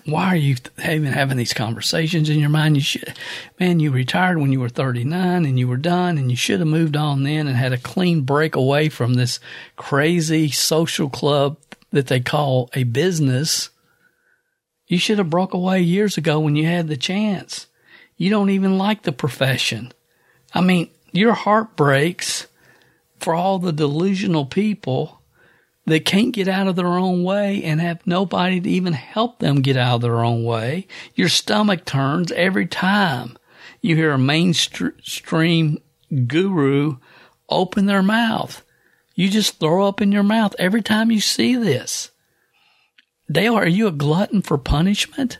why are you even having these conversations in your mind? You should, man, you retired when you were 39 and you were done and you should have moved on then and had a clean break away from this crazy social club that they call a business. You should have broke away years ago when you had the chance. You don't even like the profession. I mean, your heart breaks for all the delusional people that can't get out of their own way and have nobody to even help them get out of their own way. Your stomach turns every time you hear a mainstream guru open their mouth. You just throw up in your mouth every time you see this. Dale, are you a glutton for punishment?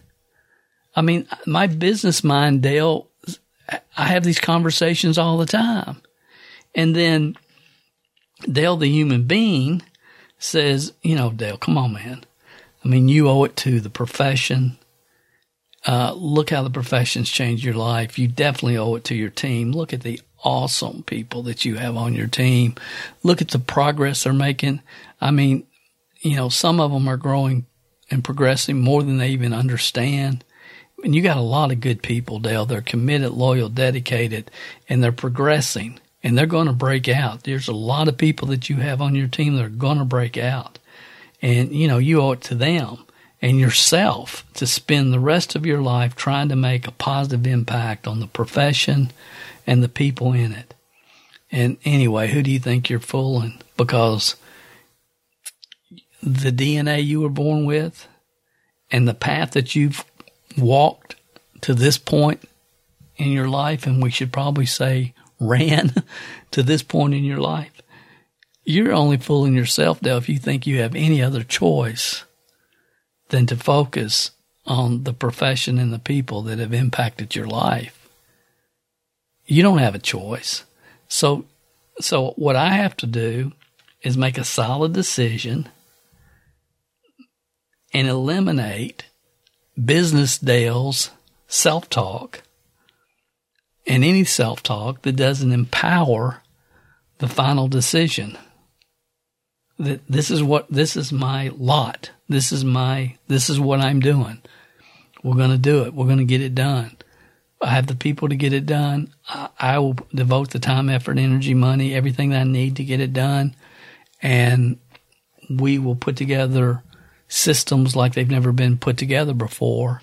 I mean, my business mind, Dale, I have these conversations all the time. And then Dale, the human being, says, you know, Dale, come on, man. I mean, you owe it to the profession. Uh, look how the profession's changed your life. You definitely owe it to your team. Look at the awesome people that you have on your team. Look at the progress they're making. I mean, you know, some of them are growing and progressing more than they even understand. And you got a lot of good people, Dale. They're committed, loyal, dedicated, and they're progressing and they're going to break out. There's a lot of people that you have on your team that are going to break out. And, you know, you owe it to them and yourself to spend the rest of your life trying to make a positive impact on the profession and the people in it. And anyway, who do you think you're fooling? Because the DNA you were born with and the path that you've walked to this point in your life, and we should probably say ran to this point in your life, you're only fooling yourself, Dale, if you think you have any other choice than to focus on the profession and the people that have impacted your life. You don't have a choice. So, so what I have to do is make a solid decision and eliminate business Dale's self talk and any self talk that doesn't empower the final decision. That this is what this is my lot. This is my this is what I'm doing. We're going to do it. We're going to get it done. I have the people to get it done. I, I will devote the time, effort, energy, money, everything that I need to get it done. And we will put together systems like they've never been put together before,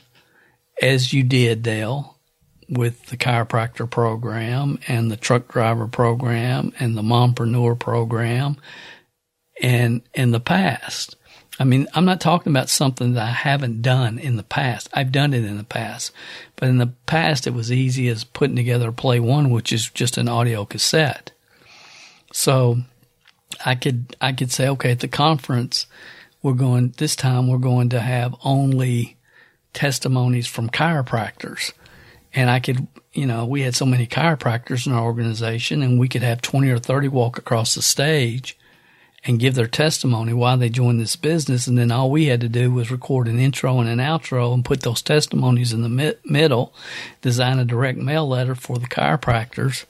as you did, Dale with the chiropractor program and the truck driver program and the mompreneur program and in the past. I mean, I'm not talking about something that I haven't done in the past. I've done it in the past, but in the past it was easy as putting together a play one, which is just an audio cassette. So I could, I could say, okay, at the conference, we're going, this time we're going to have only testimonies from chiropractors. And I could, you know, we had so many chiropractors in our organization and we could have 20 or 30 walk across the stage and give their testimony why they joined this business. And then all we had to do was record an intro and an outro and put those testimonies in the mi- middle, design a direct mail letter for the chiropractors.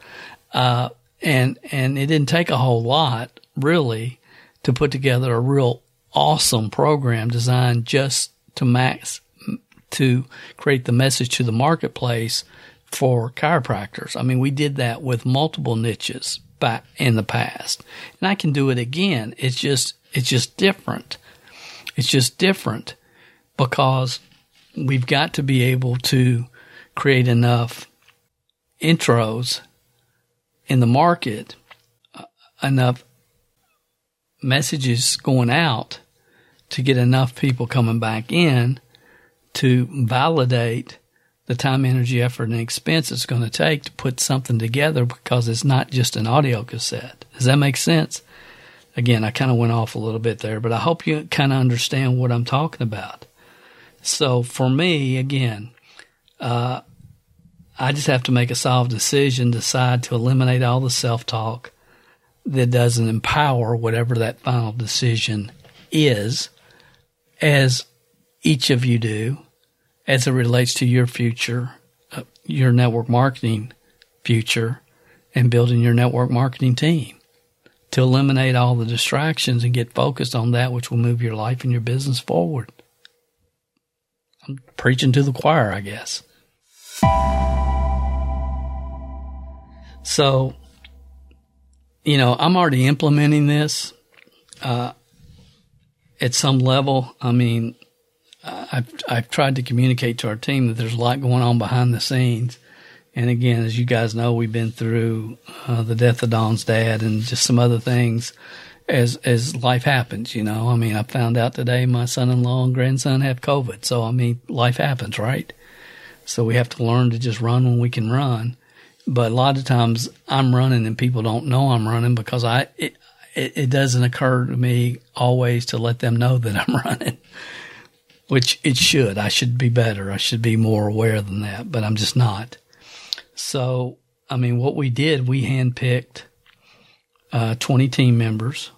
Uh, and, and it didn't take a whole lot really to put together a real awesome program designed just to max, to create the message to the marketplace for chiropractors. I mean, we did that with multiple niches back in the past. And I can do it again. It's just, it's just different. It's just different because we've got to be able to create enough intros in the market, uh, enough messages going out to get enough people coming back in to validate the time, energy, effort, and expense it's going to take to put something together because it's not just an audio cassette. Does that make sense? Again, I kind of went off a little bit there, but I hope you kind of understand what I'm talking about. So for me, again, uh, I just have to make a solid decision, decide to eliminate all the self talk that doesn't empower whatever that final decision is, as each of you do as it relates to your future, uh, your network marketing future, and building your network marketing team to eliminate all the distractions and get focused on that which will move your life and your business forward. I'm preaching to the choir, I guess. So, you know, I'm already implementing this uh, at some level. I mean, I've I've tried to communicate to our team that there's a lot going on behind the scenes. And again, as you guys know, we've been through uh, the death of Dawn's dad and just some other things as as life happens. You know, I mean, I found out today my son-in-law and grandson have COVID. So I mean, life happens, right? So we have to learn to just run when we can run. But a lot of times I'm running and people don't know I'm running because I it, it, it doesn't occur to me always to let them know that I'm running which it should. I should be better. I should be more aware than that, but I'm just not. So, I mean, what we did, we handpicked uh, 20 team members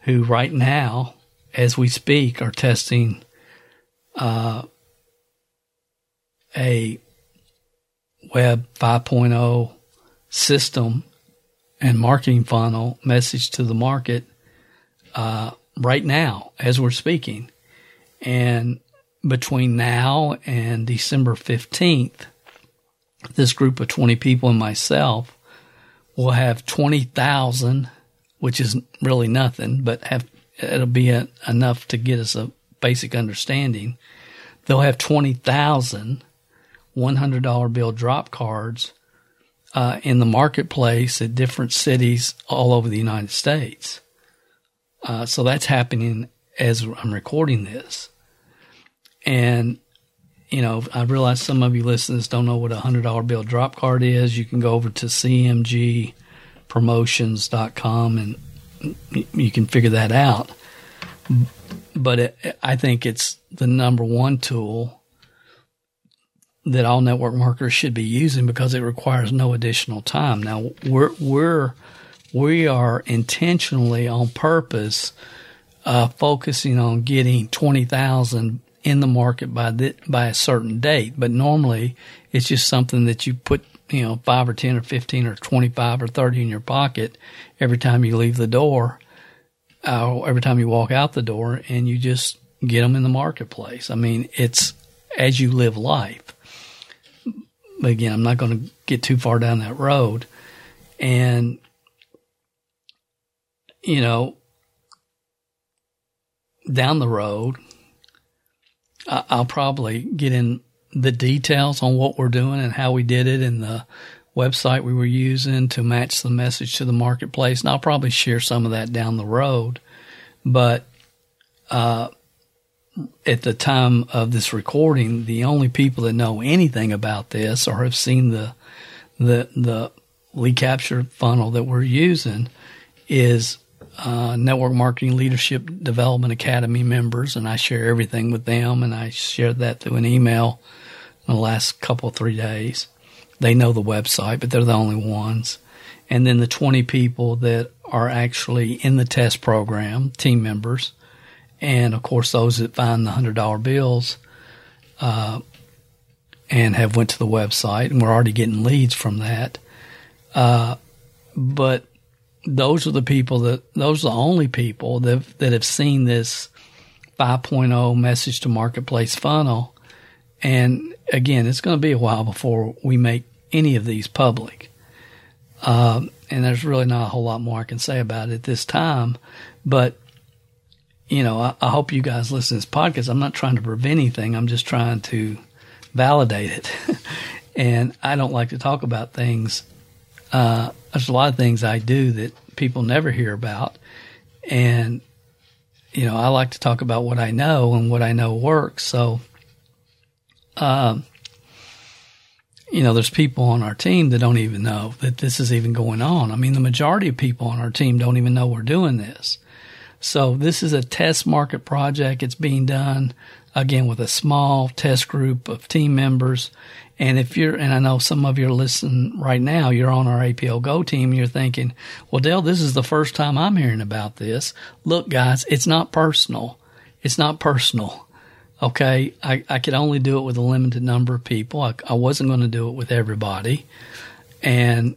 who right now, as we speak, are testing uh, a web 5.0 system and marketing funnel message to the market uh, right now as we're speaking. And between now and December 15th, this group of 20 people and myself will have 20,000, which is really nothing, but have, it'll be a, enough to get us a basic understanding. They'll have 20,000 $100 bill drop cards uh, in the marketplace at different cities all over the United States. Uh, so that's happening as I'm recording this. And, you know, I realize some of you listeners don't know what a $100 bill drop card is. You can go over to cmgpromotions.com and you can figure that out. But it, I think it's the number one tool that all network marketers should be using because it requires no additional time. Now we're, we're, we are intentionally on purpose uh, focusing on getting 20,000 in the market by the, by a certain date. But normally it's just something that you put, you know, five or 10 or 15 or 25 or 30 in your pocket every time you leave the door, uh, every time you walk out the door and you just get them in the marketplace. I mean, it's as you live life. But again, I'm not going to get too far down that road. And, you know, down the road, I'll probably get in the details on what we're doing and how we did it and the website we were using to match the message to the marketplace. And I'll probably share some of that down the road. But, uh, at the time of this recording, the only people that know anything about this or have seen the, the, the lead capture funnel that we're using is uh, Network Marketing Leadership Development Academy members, and I share everything with them, and I shared that through an email in the last couple three days. They know the website, but they're the only ones. And then the 20 people that are actually in the test program, team members, and of course those that find the hundred dollar bills, uh, and have went to the website, and we're already getting leads from that. Uh, but those are the people that those are the only people that that have seen this 5.0 message to marketplace funnel. And again, it's going to be a while before we make any of these public. Um, and there's really not a whole lot more I can say about it at this time. But, you know, I, I hope you guys listen to this podcast. I'm not trying to prevent anything. I'm just trying to validate it. and I don't like to talk about things. Uh, there's a lot of things I do that people never hear about. And, you know, I like to talk about what I know and what I know works. So, um, you know, there's people on our team that don't even know that this is even going on. I mean, the majority of people on our team don't even know we're doing this. So this is a test market project. It's being done again with a small test group of team members. And if you're, and I know some of you are listening right now, you're on our APL Go team, you're thinking, well, Dale, this is the first time I'm hearing about this. Look, guys, it's not personal. It's not personal. Okay. I, I could only do it with a limited number of people. I, I wasn't going to do it with everybody. And,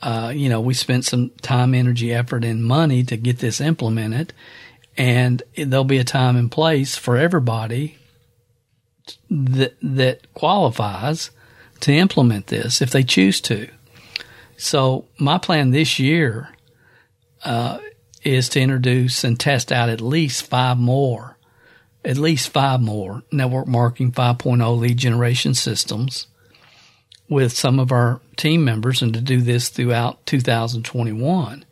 uh, you know, we spent some time, energy, effort, and money to get this implemented. And there'll be a time and place for everybody that, that qualifies to implement this if they choose to. So my plan this year, uh, is to introduce and test out at least five more at least five more network marketing 5.0 lead generation systems with some of our team members and to do this throughout 2021.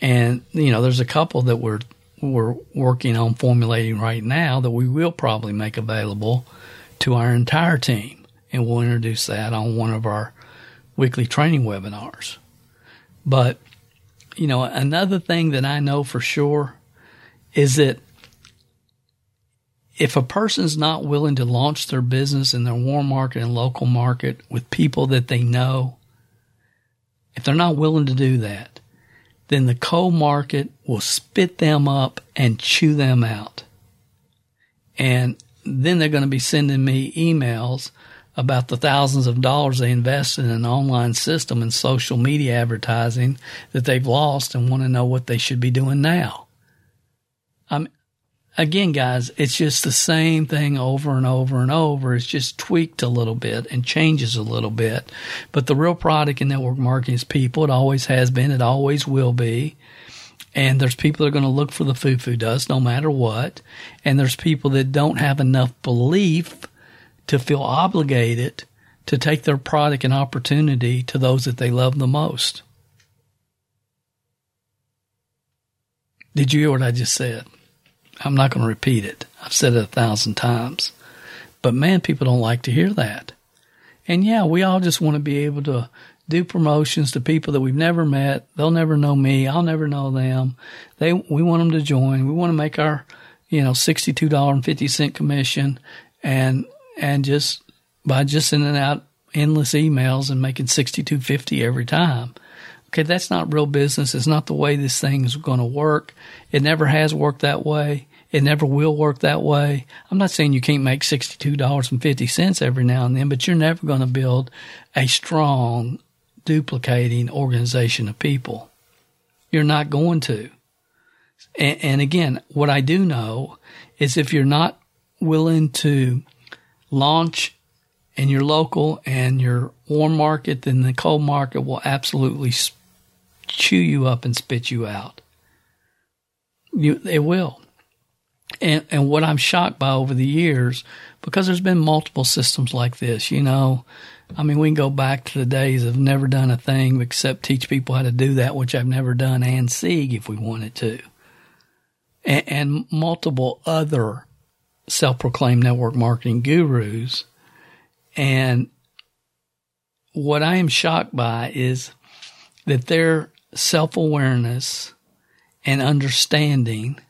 And, you know, there's a couple that we're, we're working on formulating right now that we will probably make available to our entire team. And we'll introduce that on one of our weekly training webinars. But, you know, another thing that I know for sure is that if a person's not willing to launch their business in their warm market and local market with people that they know, if they're not willing to do that, then the cold market will spit them up and chew them out. And then they're going to be sending me emails about the thousands of dollars they invested in an online system and social media advertising that they've lost and want to know what they should be doing now. Um, again, guys, it's just the same thing over and over and over. It's just tweaked a little bit and changes a little bit. But the real product in network marketing is people. It always has been. It always will be. And there's people that are going to look for the foo-foo dust no matter what. And there's people that don't have enough belief to feel obligated to take their product and opportunity to those that they love the most. Did you hear what I just said? I'm not going to repeat it. I've said it a thousand times. But man, people don't like to hear that. And yeah, we all just want to be able to do promotions to people that we've never met. They'll never know me. I'll never know them. They, we want them to join. We want to make our, you know, $62.50 commission and, and just by just sending out endless emails and making 62.50 every time. Okay. That's not real business. It's not the way this thing is going to work. It never has worked that way. It never will work that way. I'm not saying you can't make $62.50 every now and then, but you're never going to build a strong, duplicating organization of people. You're not going to. And, and again, what I do know is if you're not willing to launch in your local and your warm market, then the cold market will absolutely chew you up and spit you out. You, it will. And, and what I'm shocked by over the years, because there's been multiple systems like this, you know, I mean, we can go back to the days of never done a thing except teach people how to do that, which I've never done, and SIG if we wanted to. And, and multiple other self-proclaimed network marketing gurus. And what I am shocked by is that they're self awareness and understanding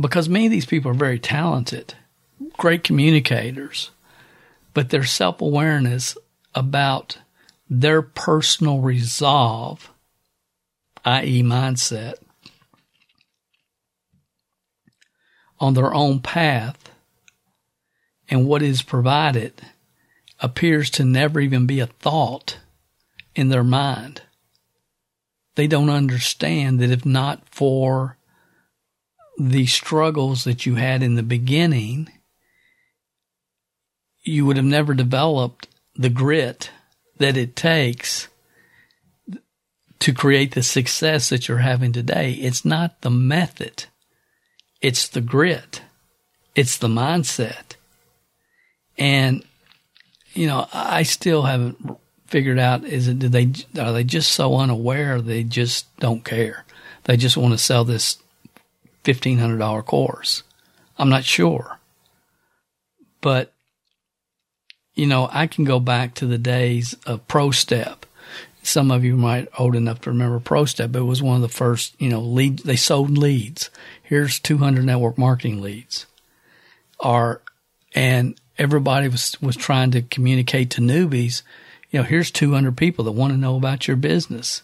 because many of these people are very talented, great communicators, but their self awareness about their personal resolve, i.e., mindset, on their own path and what is provided appears to never even be a thought in their mind. They don't understand that if not for the struggles that you had in the beginning, you would have never developed the grit that it takes to create the success that you're having today. It's not the method. It's the grit. It's the mindset. And, you know, I still haven't figured out is it, do they, are they just so unaware they just don't care? They just want to sell this $1,500 course. I'm not sure. But, you know, I can go back to the days of ProStep. Some of you might old enough to remember ProStep. It was one of the first, you know, lead. They sold leads. Here's 200 network marketing leads. Are and everybody was was trying to communicate to newbies. You know, here's 200 people that want to know about your business,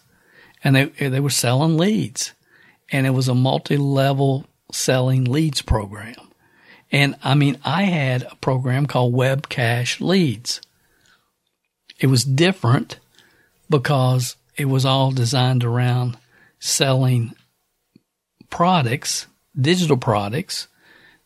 and they they were selling leads and it was a multi-level selling leads program. And I mean, I had a program called Web Cache Leads. It was different because it was all designed around selling products, digital products,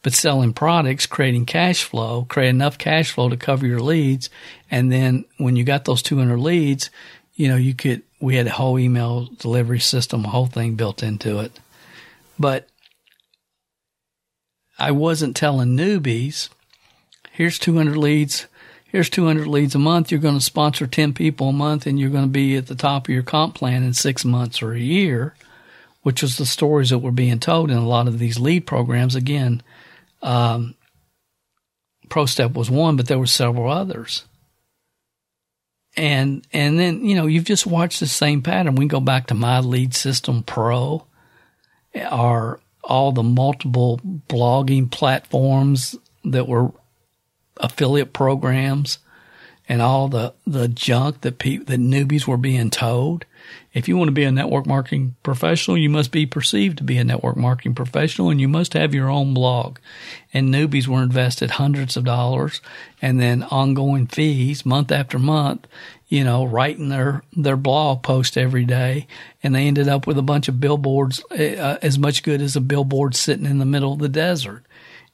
but selling products, creating cash flow, create enough cash flow to cover your leads. And then when you got those 200 leads, you know, you could, we had a whole email delivery system, a whole thing built into it. But I wasn't telling newbies, here's 200 leads. Here's 200 leads a month. You're going to sponsor 10 people a month and you're going to be at the top of your comp plan in six months or a year, which was the stories that were being told in a lot of these lead programs. Again, um, ProStep was one, but there were several others and and then you know you've just watched the same pattern. We go back to my lead system pro, or all the multiple blogging platforms that were affiliate programs, and all the the junk that pe- that newbies were being told. If you want to be a network marketing professional, you must be perceived to be a network marketing professional and you must have your own blog. And newbies were invested hundreds of dollars and then ongoing fees month after month, you know, writing their, their blog post every day. And they ended up with a bunch of billboards, uh, as much good as a billboard sitting in the middle of the desert.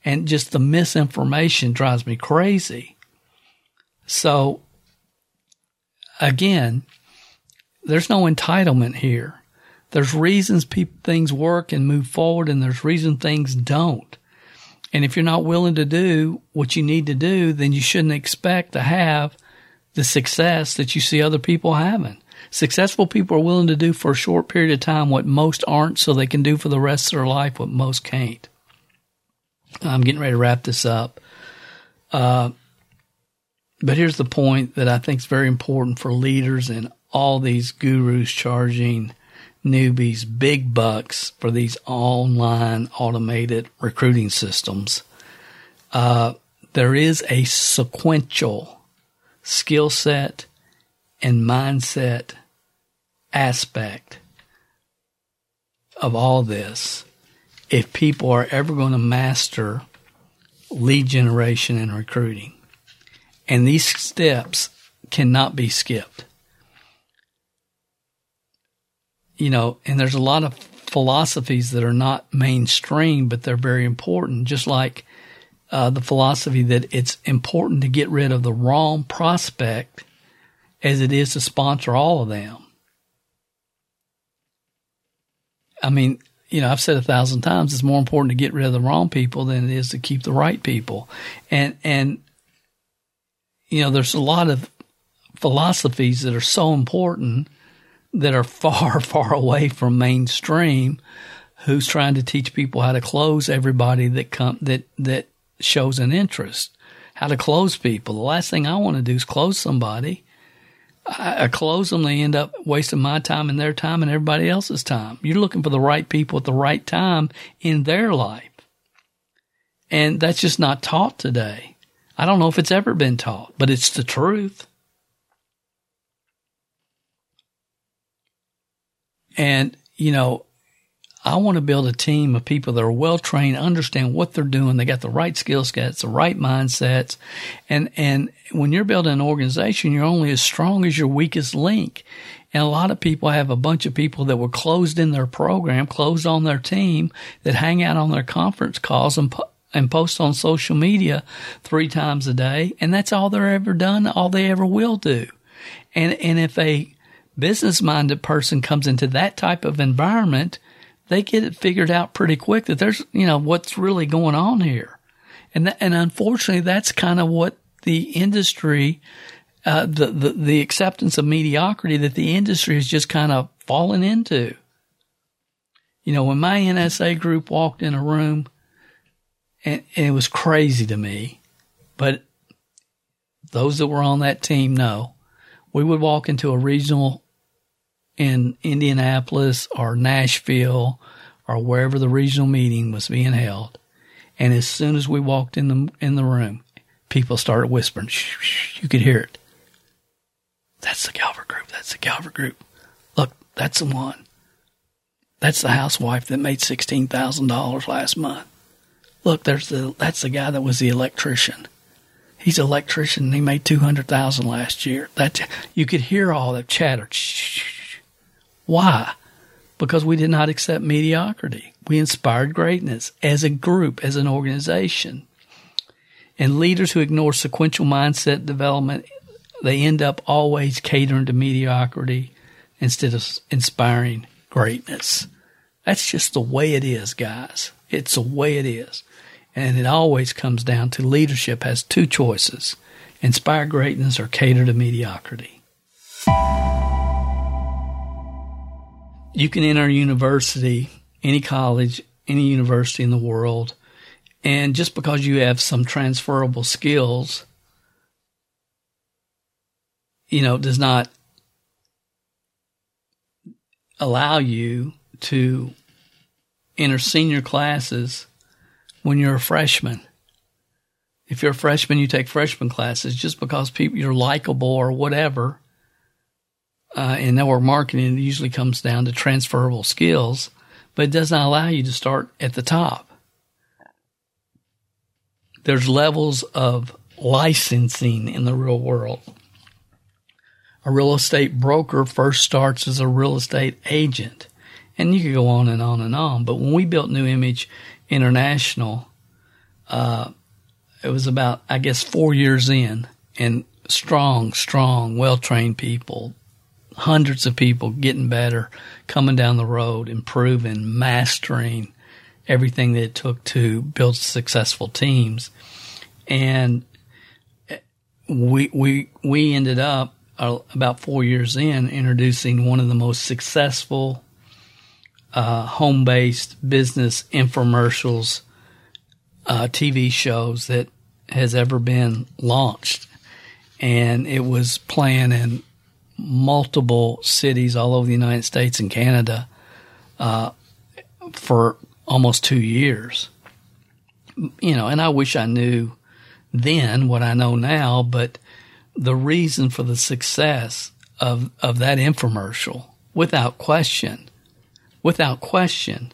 And just the misinformation drives me crazy. So again, there's no entitlement here. There's reasons people, things work and move forward and there's reasons things don't. And if you're not willing to do what you need to do, then you shouldn't expect to have the success that you see other people having. Successful people are willing to do for a short period of time what most aren't so they can do for the rest of their life what most can't. I'm getting ready to wrap this up. Uh, but here's the point that I think is very important for leaders and all these gurus charging newbies big bucks for these online automated recruiting systems. Uh, there is a sequential skill set and mindset aspect of all this if people are ever going to master lead generation and recruiting. And these steps cannot be skipped you know, and there's a lot of philosophies that are not mainstream, but they're very important. Just like uh, the philosophy that it's important to get rid of the wrong prospect as it is to sponsor all of them. I mean, you know, I've said a thousand times, it's more important to get rid of the wrong people than it is to keep the right people. And, and, you know, there's a lot of philosophies that are so important that are far, far away from mainstream who's trying to teach people how to close everybody that come that that shows an interest how to close people the last thing i want to do is close somebody I, I close them, they end up wasting my time and their time and everybody else's time. You're looking for the right people at the right time in their life. And that's just not taught today. I don't know if it's ever been taught, but it's the truth. And, you know, I want to build a team of people that are well trained, understand what they're doing. They got the right skill sets, the right mindsets. And, and when you're building an organization, you're only as strong as your weakest link. And a lot of people have a bunch of people that were closed in their program, closed on their team that hang out on their conference calls and, and post on social media three times a day. And that's all they're ever done, all they ever will do. And, and if a business minded person comes into that type of environment, they get it figured out pretty quick that there's, you know, what's really going on here. And, th- and unfortunately, that's kind of what the industry, uh, the, the, the acceptance of mediocrity that the industry has just kind of fallen into. You know, when my NSA group walked in a room, and, and it was crazy to me, but those that were on that team know we would walk into a regional in Indianapolis or Nashville or wherever the regional meeting was being held. And as soon as we walked in the in the room, people started whispering. Shh, shh, you could hear it. That's the Calvert group. That's the Calvert group. Look, that's the one. That's the housewife that made sixteen thousand dollars last month. Look, there's the that's the guy that was the electrician. He's an electrician and he made two hundred thousand last year. That you could hear all that chatter. Shh, why? Because we did not accept mediocrity. We inspired greatness as a group, as an organization. And leaders who ignore sequential mindset development, they end up always catering to mediocrity instead of inspiring greatness. That's just the way it is, guys. It's the way it is. And it always comes down to leadership has two choices inspire greatness or cater to mediocrity you can enter a university, any college, any university in the world, and just because you have some transferable skills, you know, does not allow you to enter senior classes when you're a freshman. If you're a freshman, you take freshman classes just because people you're likable or whatever uh, in network marketing, it usually comes down to transferable skills, but it does not allow you to start at the top. There's levels of licensing in the real world. A real estate broker first starts as a real estate agent. And you could go on and on and on. But when we built New Image International, uh, it was about, I guess, four years in, and strong, strong, well trained people, hundreds of people getting better, coming down the road, improving, mastering everything that it took to build successful teams. And we, we, we ended up uh, about four years in introducing one of the most successful uh, home based business infomercials uh, TV shows that has ever been launched. And it was playing in multiple cities all over the United States and Canada uh, for almost two years. You know, and I wish I knew then what I know now, but the reason for the success of, of that infomercial, without question, without question,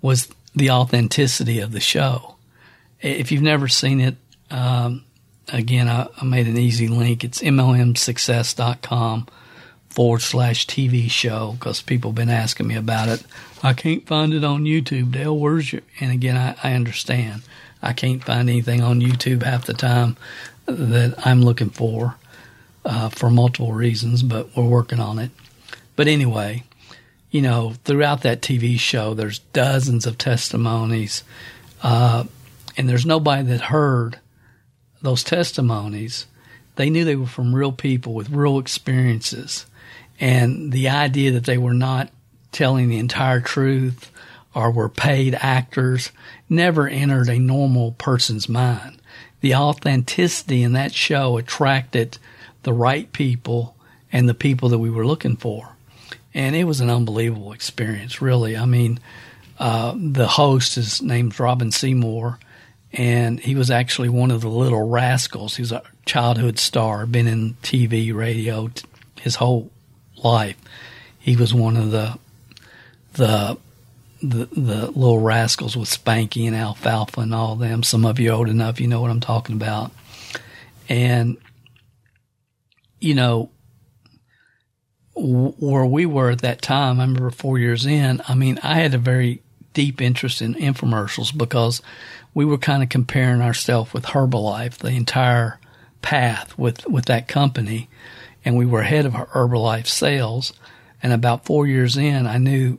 was the authenticity of the show. If you've never seen it, um, again, I, I, made an easy link. It's mlmsuccess.com forward slash TV show because people have been asking me about it. I can't find it on YouTube. Dale, where's your? And again, I, I understand. I can't find anything on YouTube half the time that I'm looking for uh, for multiple reasons, but we're working on it. But anyway, you know, throughout that TV show, there's dozens of testimonies, uh, and there's nobody that heard those testimonies. They knew they were from real people with real experiences and the idea that they were not telling the entire truth or were paid actors never entered a normal person's mind. The authenticity in that show attracted the right people and the people that we were looking for. And it was an unbelievable experience, really. I mean, uh, the host, his name's Robin Seymour, and he was actually one of the little rascals. He's a childhood star, been in TV, radio t- his whole life. He was one of the the the the little rascals with Spanky and Alfalfa and all them. Some of you old enough, you know what I'm talking about. And you know w- where we were at that time, I remember four years in. I mean, I had a very deep interest in infomercials because we were kind of comparing ourselves with Herbalife, the entire path with, with that company. And we were ahead of Herbalife sales. And about four years in, I knew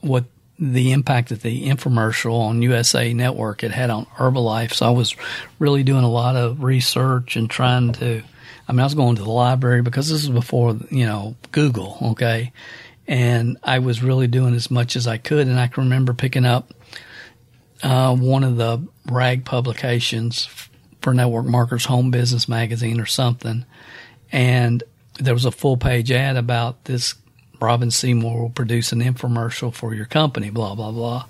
what the impact that the infomercial on USA Network had had on Herbalife. So I was really doing a lot of research and trying to, I mean, I was going to the library because this is before, you know, Google, okay? And I was really doing as much as I could. And I can remember picking up uh, one of the rag publications for Network Marketers Home Business Magazine or something. And there was a full page ad about this Robin Seymour will produce an infomercial for your company, blah, blah, blah.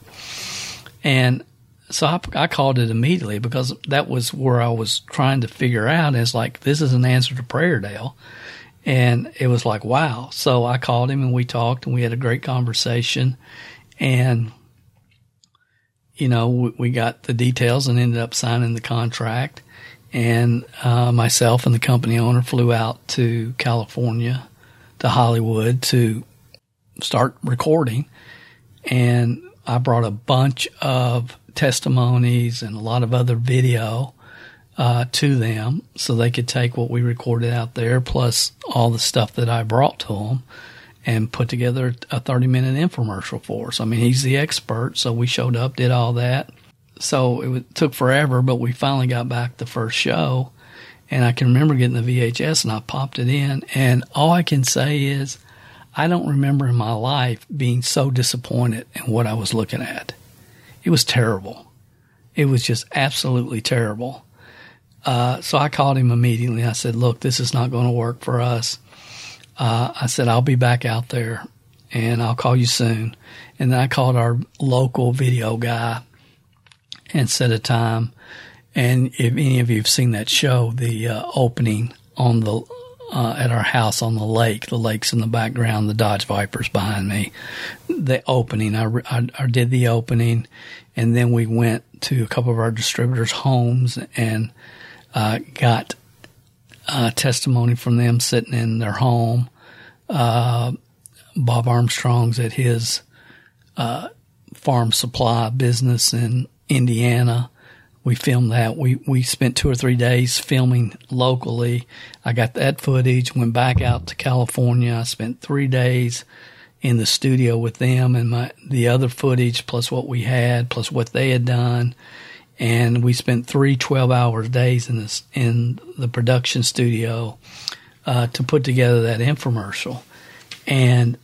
And so I, I, called it immediately because that was where I was trying to figure out is like, this is an answer to prayer, Prayerdale. And it was like, wow. So I called him and we talked and we had a great conversation. And you know, we, we got the details and ended up signing the contract. And uh, myself and the company owner flew out to California, to Hollywood to start recording. And I brought a bunch of testimonies and a lot of other video uh, to them so they could take what we recorded out there plus all the stuff that I brought to them and put together a 30 minute infomercial for us. I mean, he's the expert, so we showed up, did all that. So it took forever, but we finally got back the first show. And I can remember getting the VHS and I popped it in. And all I can say is, I don't remember in my life being so disappointed in what I was looking at. It was terrible. It was just absolutely terrible. Uh, so I called him immediately. I said, look, this is not going to work for us uh, I said, I'll be back out there and I'll call you soon. And then I called our local video guy and set a time. And if any of you have seen that show, the uh, opening on the uh, at our house on the lake, the lake's in the background, the Dodge Vipers behind me. The opening, I, I, I did the opening, and then we went to a couple of our distributors' homes and uh, got uh, testimony from them sitting in their home. Uh, Bob Armstrong's at his uh, farm supply business in Indiana. We filmed that. We we spent two or three days filming locally. I got that footage. Went back out to California. I spent three days in the studio with them and my the other footage plus what we had plus what they had done and we spent three 12 hour days in this in the production studio uh, to put together that infomercial, and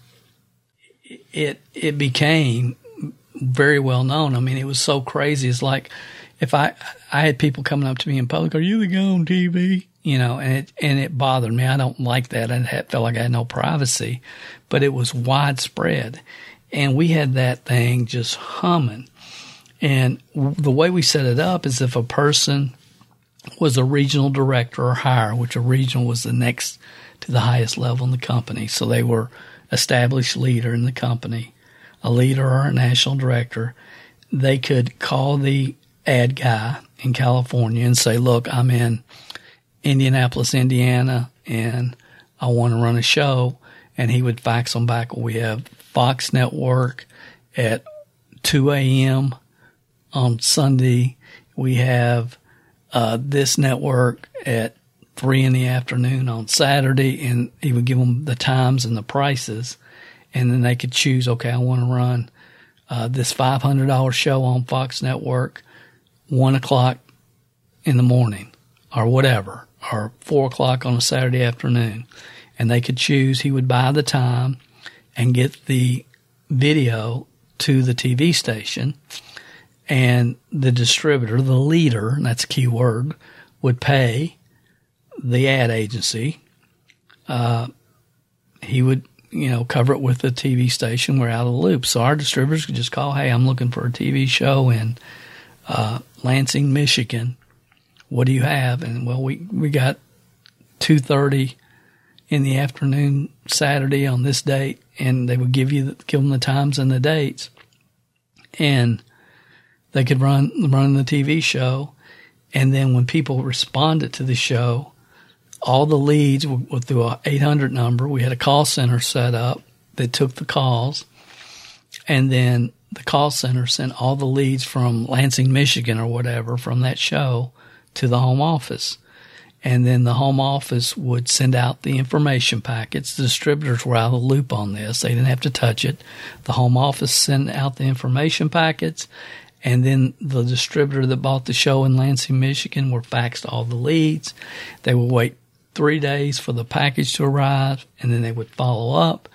it it became very well known. I mean, it was so crazy. It's like if I I had people coming up to me in public, "Are you the guy on TV?" You know, and it and it bothered me. I don't like that. I had, felt like I had no privacy, but it was widespread, and we had that thing just humming and the way we set it up is if a person was a regional director or higher, which a regional was the next to the highest level in the company. So they were established leader in the company, a leader or a national director. They could call the ad guy in California and say, look, I'm in Indianapolis, Indiana, and I want to run a show. And he would fax them back. We have Fox Network at 2 a.m on Sunday. We have uh, this network at three in the afternoon on Saturday, and he would give them the times and the prices, and then they could choose. Okay, I want to run uh, this five hundred dollar show on Fox Network, one o'clock in the morning, or whatever, or four o'clock on a Saturday afternoon, and they could choose. He would buy the time and get the video to the TV station and the distributor, the leader, and that's a key word, would pay the ad agency uh, he would, you know, cover it with the TV station. We're out of the loop. So our distributors could just call, hey, I'm looking for a TV show in uh, Lansing, Michigan. What do you have? And well, we, we got 2.30 in the afternoon Saturday on this date. And they would give you, the, give them the times and the dates. And they could run, run the TV show. And then when people responded to the show, all the leads through a 800 number. We had a call center set up that took the calls, and then the call center sent all the leads from Lansing, Michigan, or whatever from that show to the home office. And then the home office would send out the information packets. The distributors were out of the loop on this. They didn't have to touch it. The home office sent out the information packets and then the distributor that bought the show in Lansing, Michigan, were faxed all the leads. They would wait three days for the package to arrive, and then they would follow up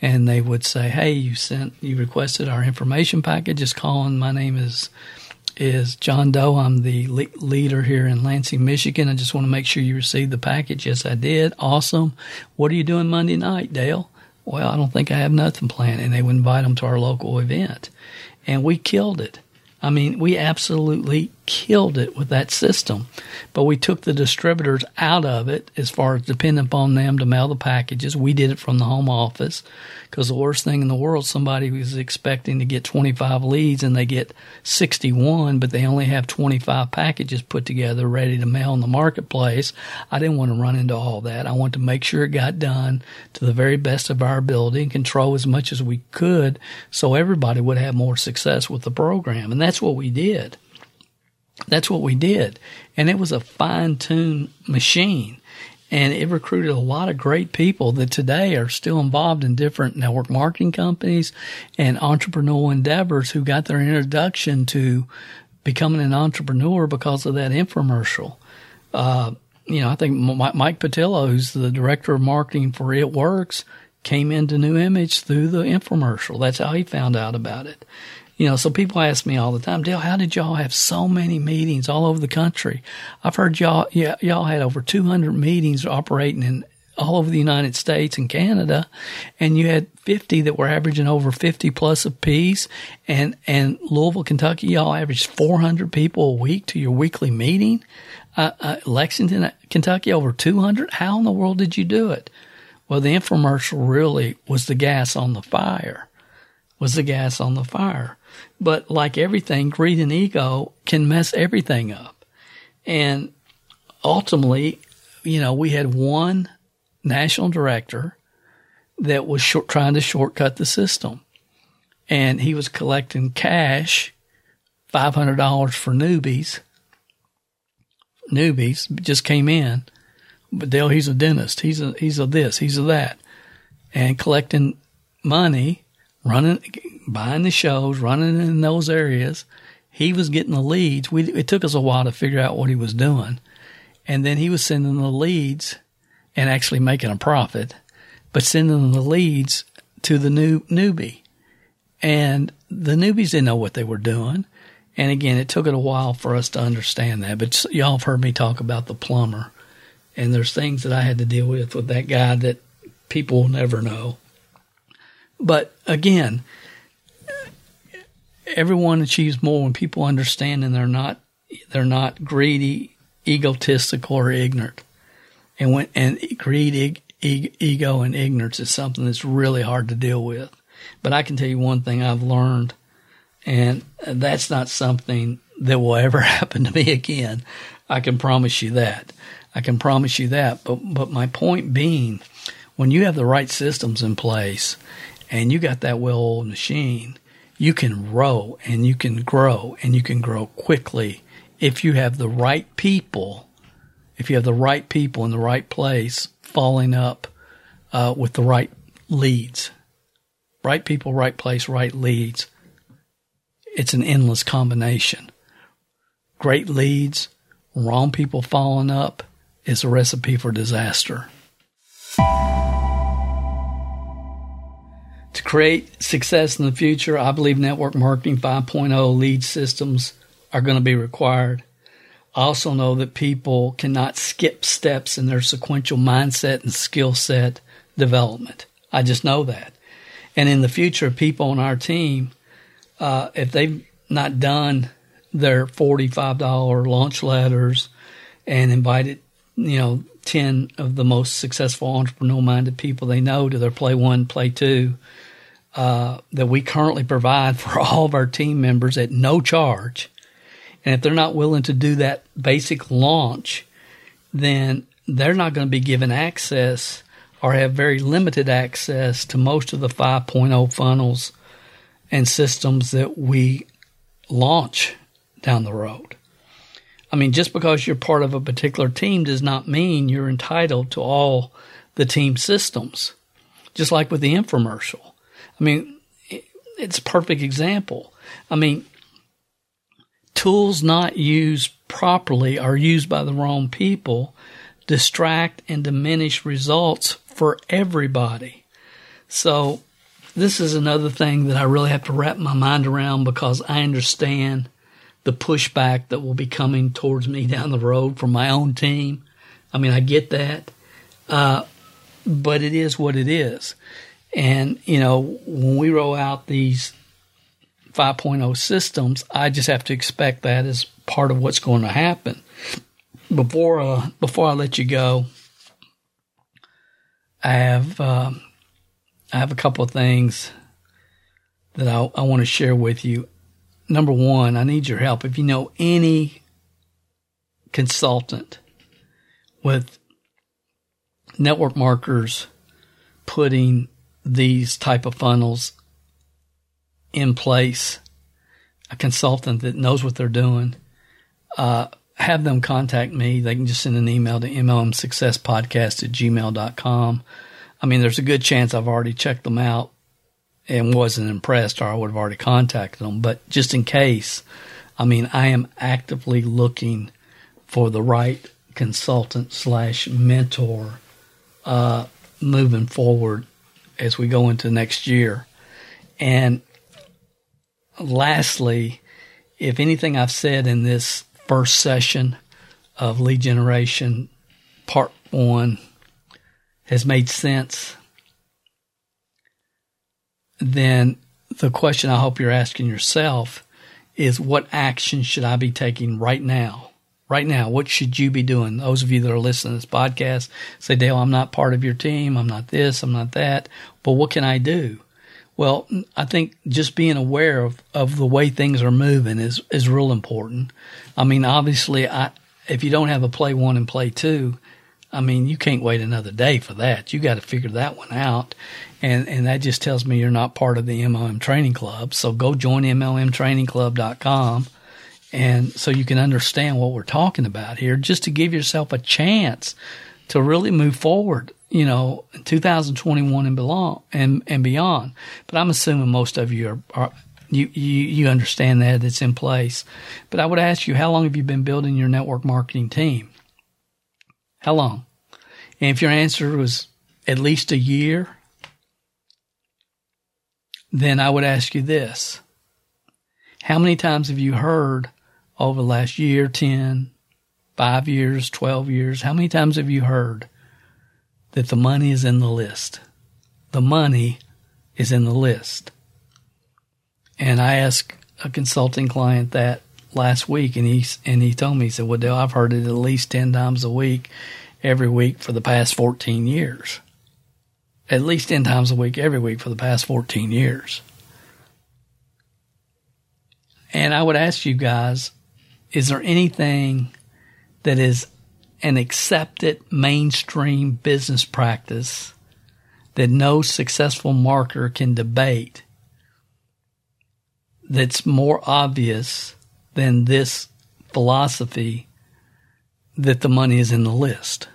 and they would say, "Hey, you sent, you requested our information package. Just calling. My name is is John Doe. I'm the le- leader here in Lansing, Michigan. I just want to make sure you received the package. Yes, I did. Awesome. What are you doing Monday night, Dale? Well, I don't think I have nothing planned. And they would invite them to our local event, and we killed it. I mean, we absolutely killed it with that system. But we took the distributors out of it as far as depending upon them to mail the packages. We did it from the home office because the worst thing in the world, somebody was expecting to get 25 leads and they get 61, but they only have 25 packages put together ready to mail in the marketplace. I didn't want to run into all that. I wanted to make sure it got done to the very best of our ability and control as much as we could so everybody would have more success with the program. And that's what we did. That's what we did. And it was a fine tuned machine. And it recruited a lot of great people that today are still involved in different network marketing companies and entrepreneurial endeavors who got their introduction to becoming an entrepreneur because of that infomercial. Uh, you know, I think Mike Patillo, who's the director of marketing for It Works, came into New Image through the infomercial. That's how he found out about it. You know, so people ask me all the time, Dale, how did y'all have so many meetings all over the country? I've heard y'all, yeah, y'all had over 200 meetings operating in all over the United States and Canada, and you had 50 that were averaging over 50 plus a piece. And, and Louisville, Kentucky, y'all averaged 400 people a week to your weekly meeting. Uh, uh, Lexington, Kentucky, over 200. How in the world did you do it? Well, the infomercial really was the gas on the fire, was the gas on the fire. But like everything, greed and ego can mess everything up. And ultimately, you know, we had one national director that was short, trying to shortcut the system. And he was collecting cash, $500 for newbies. Newbies just came in. But Dale, he's a dentist. He's a, he's a this, he's a that. And collecting money, running, buying the shows, running in those areas. He was getting the leads. We, it took us a while to figure out what he was doing. And then he was sending the leads and actually making a profit, but sending the leads to the new newbie. And the newbies didn't know what they were doing. And again, it took it a while for us to understand that. But y'all have heard me talk about the plumber. And there's things that I had to deal with with that guy that people will never know. But again, everyone achieves more when people understand and they're not they're not greedy, egotistical, or ignorant. And when and greed, ego, and ignorance is something that's really hard to deal with. But I can tell you one thing I've learned, and that's not something that will ever happen to me again. I can promise you that. I can promise you that. But but my point being, when you have the right systems in place, and you got that well-oiled machine you can row and you can grow and you can grow quickly if you have the right people, if you have the right people in the right place following up uh, with the right leads. Right people, right place, right leads. It's an endless combination. Great leads, wrong people following up is a recipe for disaster. Create success in the future, I believe network marketing 5.0 lead systems are going to be required. I also know that people cannot skip steps in their sequential mindset and skill set development. I just know that. And in the future, people on our team, uh, if they've not done their $45 launch letters and invited, you know, 10 of the most successful entrepreneurial minded people they know to their play one, play two, uh, that we currently provide for all of our team members at no charge. And if they're not willing to do that basic launch, then they're not going to be given access or have very limited access to most of the 5.0 funnels and systems that we launch down the road. I mean, just because you're part of a particular team does not mean you're entitled to all the team systems. Just like with the infomercial. I mean, it's a perfect example. I mean, tools not used properly are used by the wrong people distract and diminish results for everybody. So this is another thing that I really have to wrap my mind around because I understand the pushback that will be coming towards me down the road from my own team. I mean, I get that. Uh, but it is what it is. And, you know, when we roll out these 5.0 systems, I just have to expect that as part of what's going to happen. Before, uh, before I let you go, I have, um, I have a couple of things that I, I want to share with you. Number one, I need your help. If you know any consultant with network markers putting these type of funnels in place, a consultant that knows what they're doing, uh, have them contact me. They can just send an email to mlmsuccesspodcast at gmail.com. I mean, there's a good chance I've already checked them out and wasn't impressed or I would have already contacted them. But just in case, I mean, I am actively looking for the right consultant slash mentor uh, moving forward as we go into next year. And lastly, if anything I've said in this first session of lead generation part one has made sense, then the question I hope you're asking yourself is what action should I be taking right now? Right now, what should you be doing? Those of you that are listening to this podcast say, Dale, I'm not part of your team. I'm not this. I'm not that. But what can I do? Well, I think just being aware of, of the way things are moving is, is real important. I mean, obviously, I, if you don't have a play one and play two, I mean, you can't wait another day for that. You got to figure that one out. And, and that just tells me you're not part of the MLM training club. So go join MLMtrainingclub.com. And so you can understand what we're talking about here just to give yourself a chance to really move forward, you know, in 2021 and belong and, and beyond. But I'm assuming most of you are, are you, you, you understand that it's in place. But I would ask you, how long have you been building your network marketing team? How long? And if your answer was at least a year, then I would ask you this. How many times have you heard over the last year, 10, 5 years, 12 years, how many times have you heard that the money is in the list? The money is in the list. And I asked a consulting client that last week, and he and he told me he said, "Well, Dale, I've heard it at least ten times a week, every week for the past fourteen years. At least ten times a week, every week for the past fourteen years." And I would ask you guys, is there anything that is an accepted mainstream business practice that no successful marketer can debate that's more obvious than this philosophy that the money is in the list,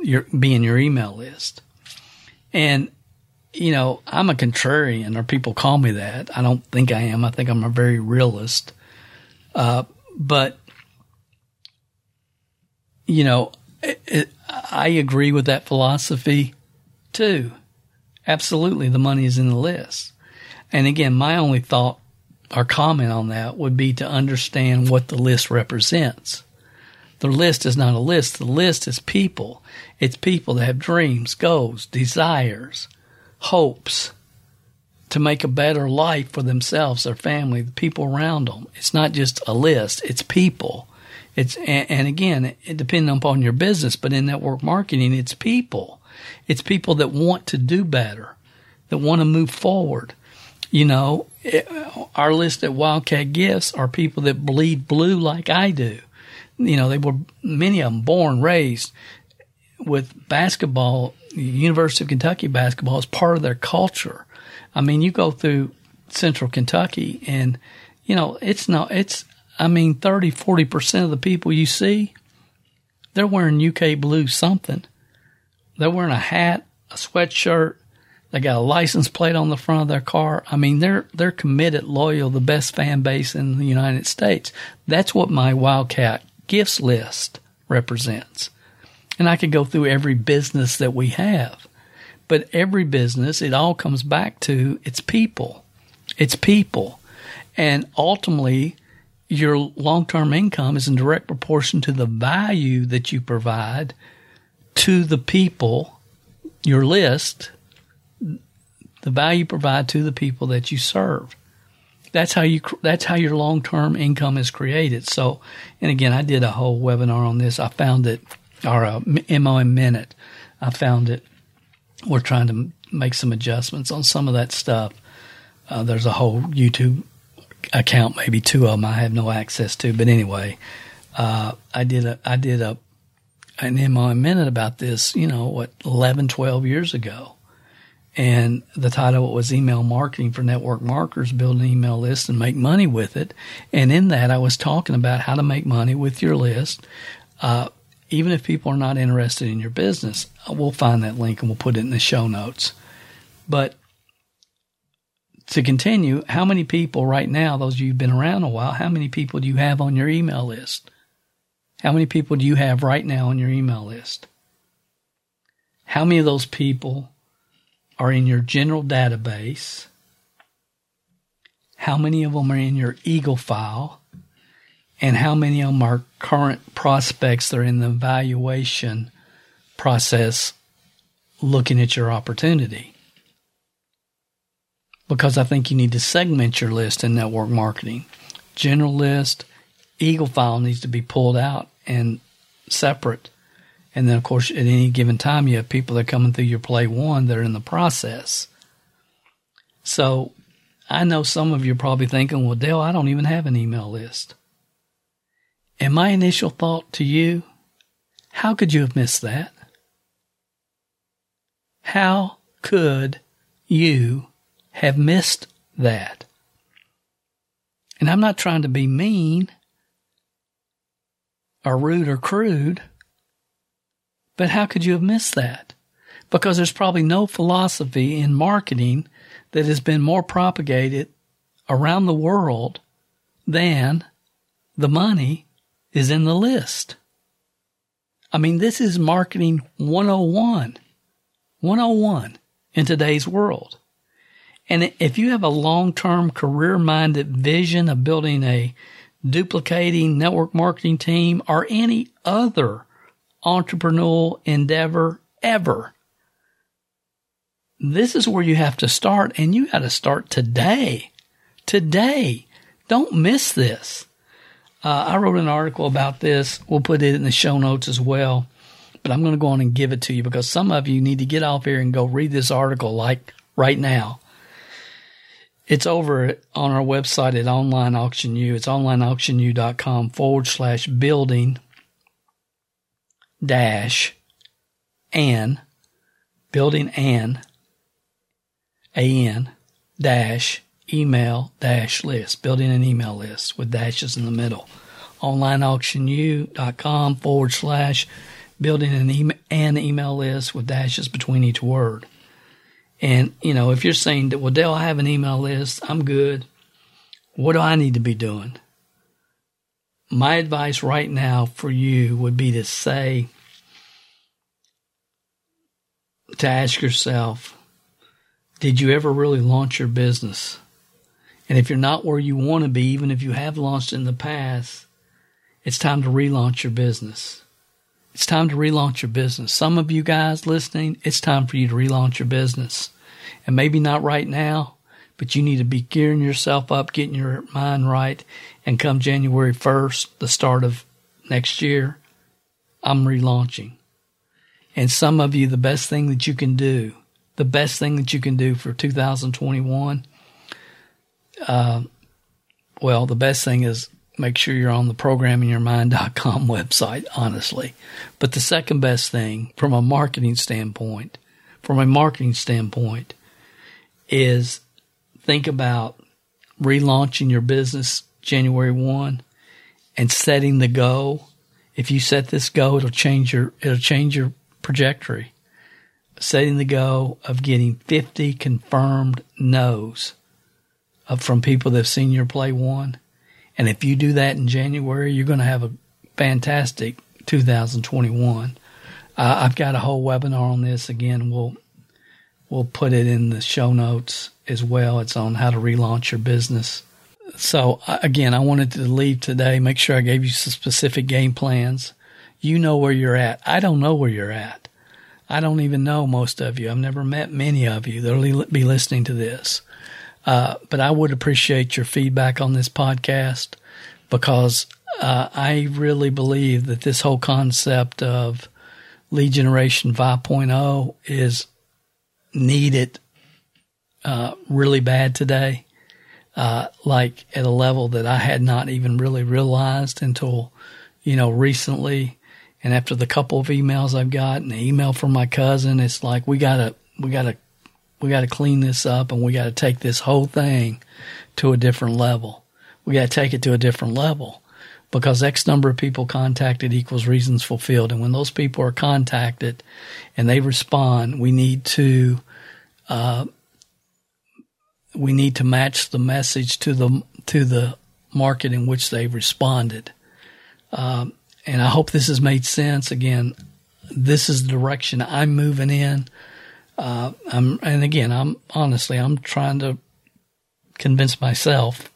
your be in your email list. And you know, I'm a contrarian, or people call me that. I don't think I am. I think I'm a very realist. Uh, but you know, it, it, I agree with that philosophy too. Absolutely, the money is in the list. And again, my only thought or comment on that would be to understand what the list represents. The list is not a list. The list is people. It's people that have dreams, goals, desires, hopes to make a better life for themselves, their family, the people around them. It's not just a list, it's people. It's and, and again, it depends upon your business, but in network marketing, it's people. It's people that want to do better, that want to move forward. You know, it, our list at Wildcat Gifts are people that bleed blue like I do. You know, they were many of them born, raised with basketball. University of Kentucky basketball is part of their culture. I mean, you go through central Kentucky and, you know, it's not, it's, I mean, 30, 40% of the people you see, they're wearing UK blue something. They're wearing a hat, a sweatshirt. They got a license plate on the front of their car. I mean, they're, they're committed, loyal, the best fan base in the United States. That's what my Wildcat gifts list represents. And I could go through every business that we have. But every business, it all comes back to it's people. It's people. And ultimately, your long term income is in direct proportion to the value that you provide to the people, your list, the value you provide to the people that you serve. That's how you, that's how your long term income is created. So, and again, I did a whole webinar on this. I found it, or a MLM minute. I found it we're trying to make some adjustments on some of that stuff. Uh, there's a whole YouTube account, maybe two of them I have no access to, but anyway, uh, I did a I did a an MO minute about this, you know, what 11, 12 years ago, and the title was email marketing for network marketers, build an email list and make money with it. And in that, I was talking about how to make money with your list. Uh, even if people are not interested in your business, we'll find that link and we'll put it in the show notes. But to continue, how many people right now, those of you who've been around a while, how many people do you have on your email list? How many people do you have right now on your email list? How many of those people are in your general database? How many of them are in your Eagle file? And how many of them are current prospects that are in the evaluation process looking at your opportunity. Because I think you need to segment your list in network marketing. General list, Eagle file needs to be pulled out and separate. And then, of course, at any given time, you have people that are coming through your play one that are in the process. So I know some of you are probably thinking, well, Dale, I don't even have an email list. And my initial thought to you, how could you have missed that? How could you have missed that? And I'm not trying to be mean or rude or crude, but how could you have missed that? Because there's probably no philosophy in marketing that has been more propagated around the world than the money is in the list. I mean, this is marketing 101, 101 in today's world. And if you have a long term career minded vision of building a duplicating network marketing team or any other entrepreneurial endeavor ever, this is where you have to start and you got to start today. Today. Don't miss this. Uh, I wrote an article about this. We'll put it in the show notes as well. But I'm going to go on and give it to you because some of you need to get off here and go read this article like right now. It's over on our website at Online Auction U. It's onlineauctionu.com forward slash building dash and building an an dash email dash list, building an email list with dashes in the middle. OnlineAuctionU.com forward slash building an, email, an email list with dashes between each word. And, you know, if you're saying that, well, Dale, I have an email list, I'm good. What do I need to be doing? My advice right now for you would be to say, to ask yourself, did you ever really launch your business? And if you're not where you want to be, even if you have launched in the past, it's time to relaunch your business. It's time to relaunch your business. Some of you guys listening, it's time for you to relaunch your business. And maybe not right now, but you need to be gearing yourself up, getting your mind right. And come January 1st, the start of next year, I'm relaunching. And some of you, the best thing that you can do, the best thing that you can do for 2021, uh, well, the best thing is make sure you're on the programmingyourmind.com website, honestly. But the second best thing from a marketing standpoint, from a marketing standpoint, is think about relaunching your business January 1 and setting the goal. If you set this goal, it'll change your, it'll change your trajectory. Setting the goal of getting 50 confirmed no's from people that have seen your play one and if you do that in January, you're going to have a fantastic 2021. Uh, I've got a whole webinar on this. Again, we'll we'll put it in the show notes as well. It's on how to relaunch your business. So uh, again, I wanted to leave today. Make sure I gave you some specific game plans. You know where you're at. I don't know where you're at. I don't even know most of you. I've never met many of you that'll be listening to this. Uh, but I would appreciate your feedback on this podcast because uh, I really believe that this whole concept of lead generation 5.0 is needed uh, really bad today, uh, like at a level that I had not even really realized until, you know, recently. And after the couple of emails I've got and the email from my cousin, it's like we gotta we gotta we got to clean this up and we got to take this whole thing to a different level. We got to take it to a different level because X number of people contacted equals reasons fulfilled. And when those people are contacted and they respond, we need to, uh, we need to match the message to the, to the market in which they've responded. Um, and I hope this has made sense. Again, this is the direction I'm moving in. Uh, I'm, and again, I'm honestly, I'm trying to convince myself,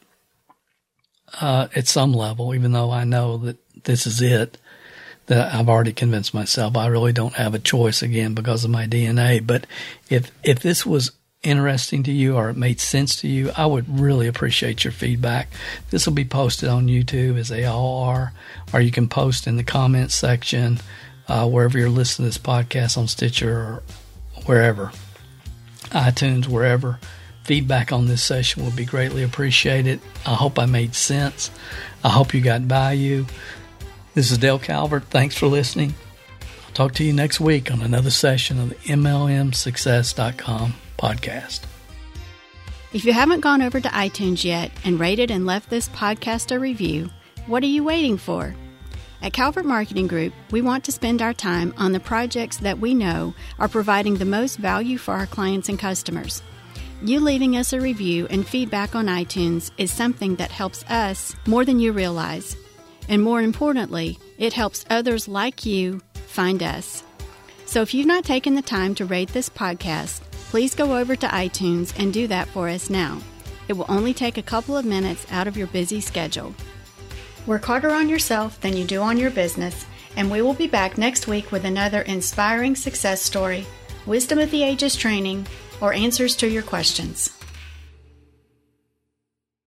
uh, at some level, even though I know that this is it, that I've already convinced myself. I really don't have a choice again because of my DNA. But if, if this was interesting to you or it made sense to you, I would really appreciate your feedback. This will be posted on YouTube as they all are, or you can post in the comments section, uh, wherever you're listening to this podcast on Stitcher or wherever, iTunes, wherever. Feedback on this session will be greatly appreciated. I hope I made sense. I hope you got value. This is Dale Calvert. Thanks for listening. I'll talk to you next week on another session of the MLMSuccess.com podcast. If you haven't gone over to iTunes yet and rated and left this podcast a review, what are you waiting for? At Calvert Marketing Group, we want to spend our time on the projects that we know are providing the most value for our clients and customers. You leaving us a review and feedback on iTunes is something that helps us more than you realize. And more importantly, it helps others like you find us. So if you've not taken the time to rate this podcast, please go over to iTunes and do that for us now. It will only take a couple of minutes out of your busy schedule. Work harder on yourself than you do on your business, and we will be back next week with another inspiring success story, wisdom of the ages training, or answers to your questions.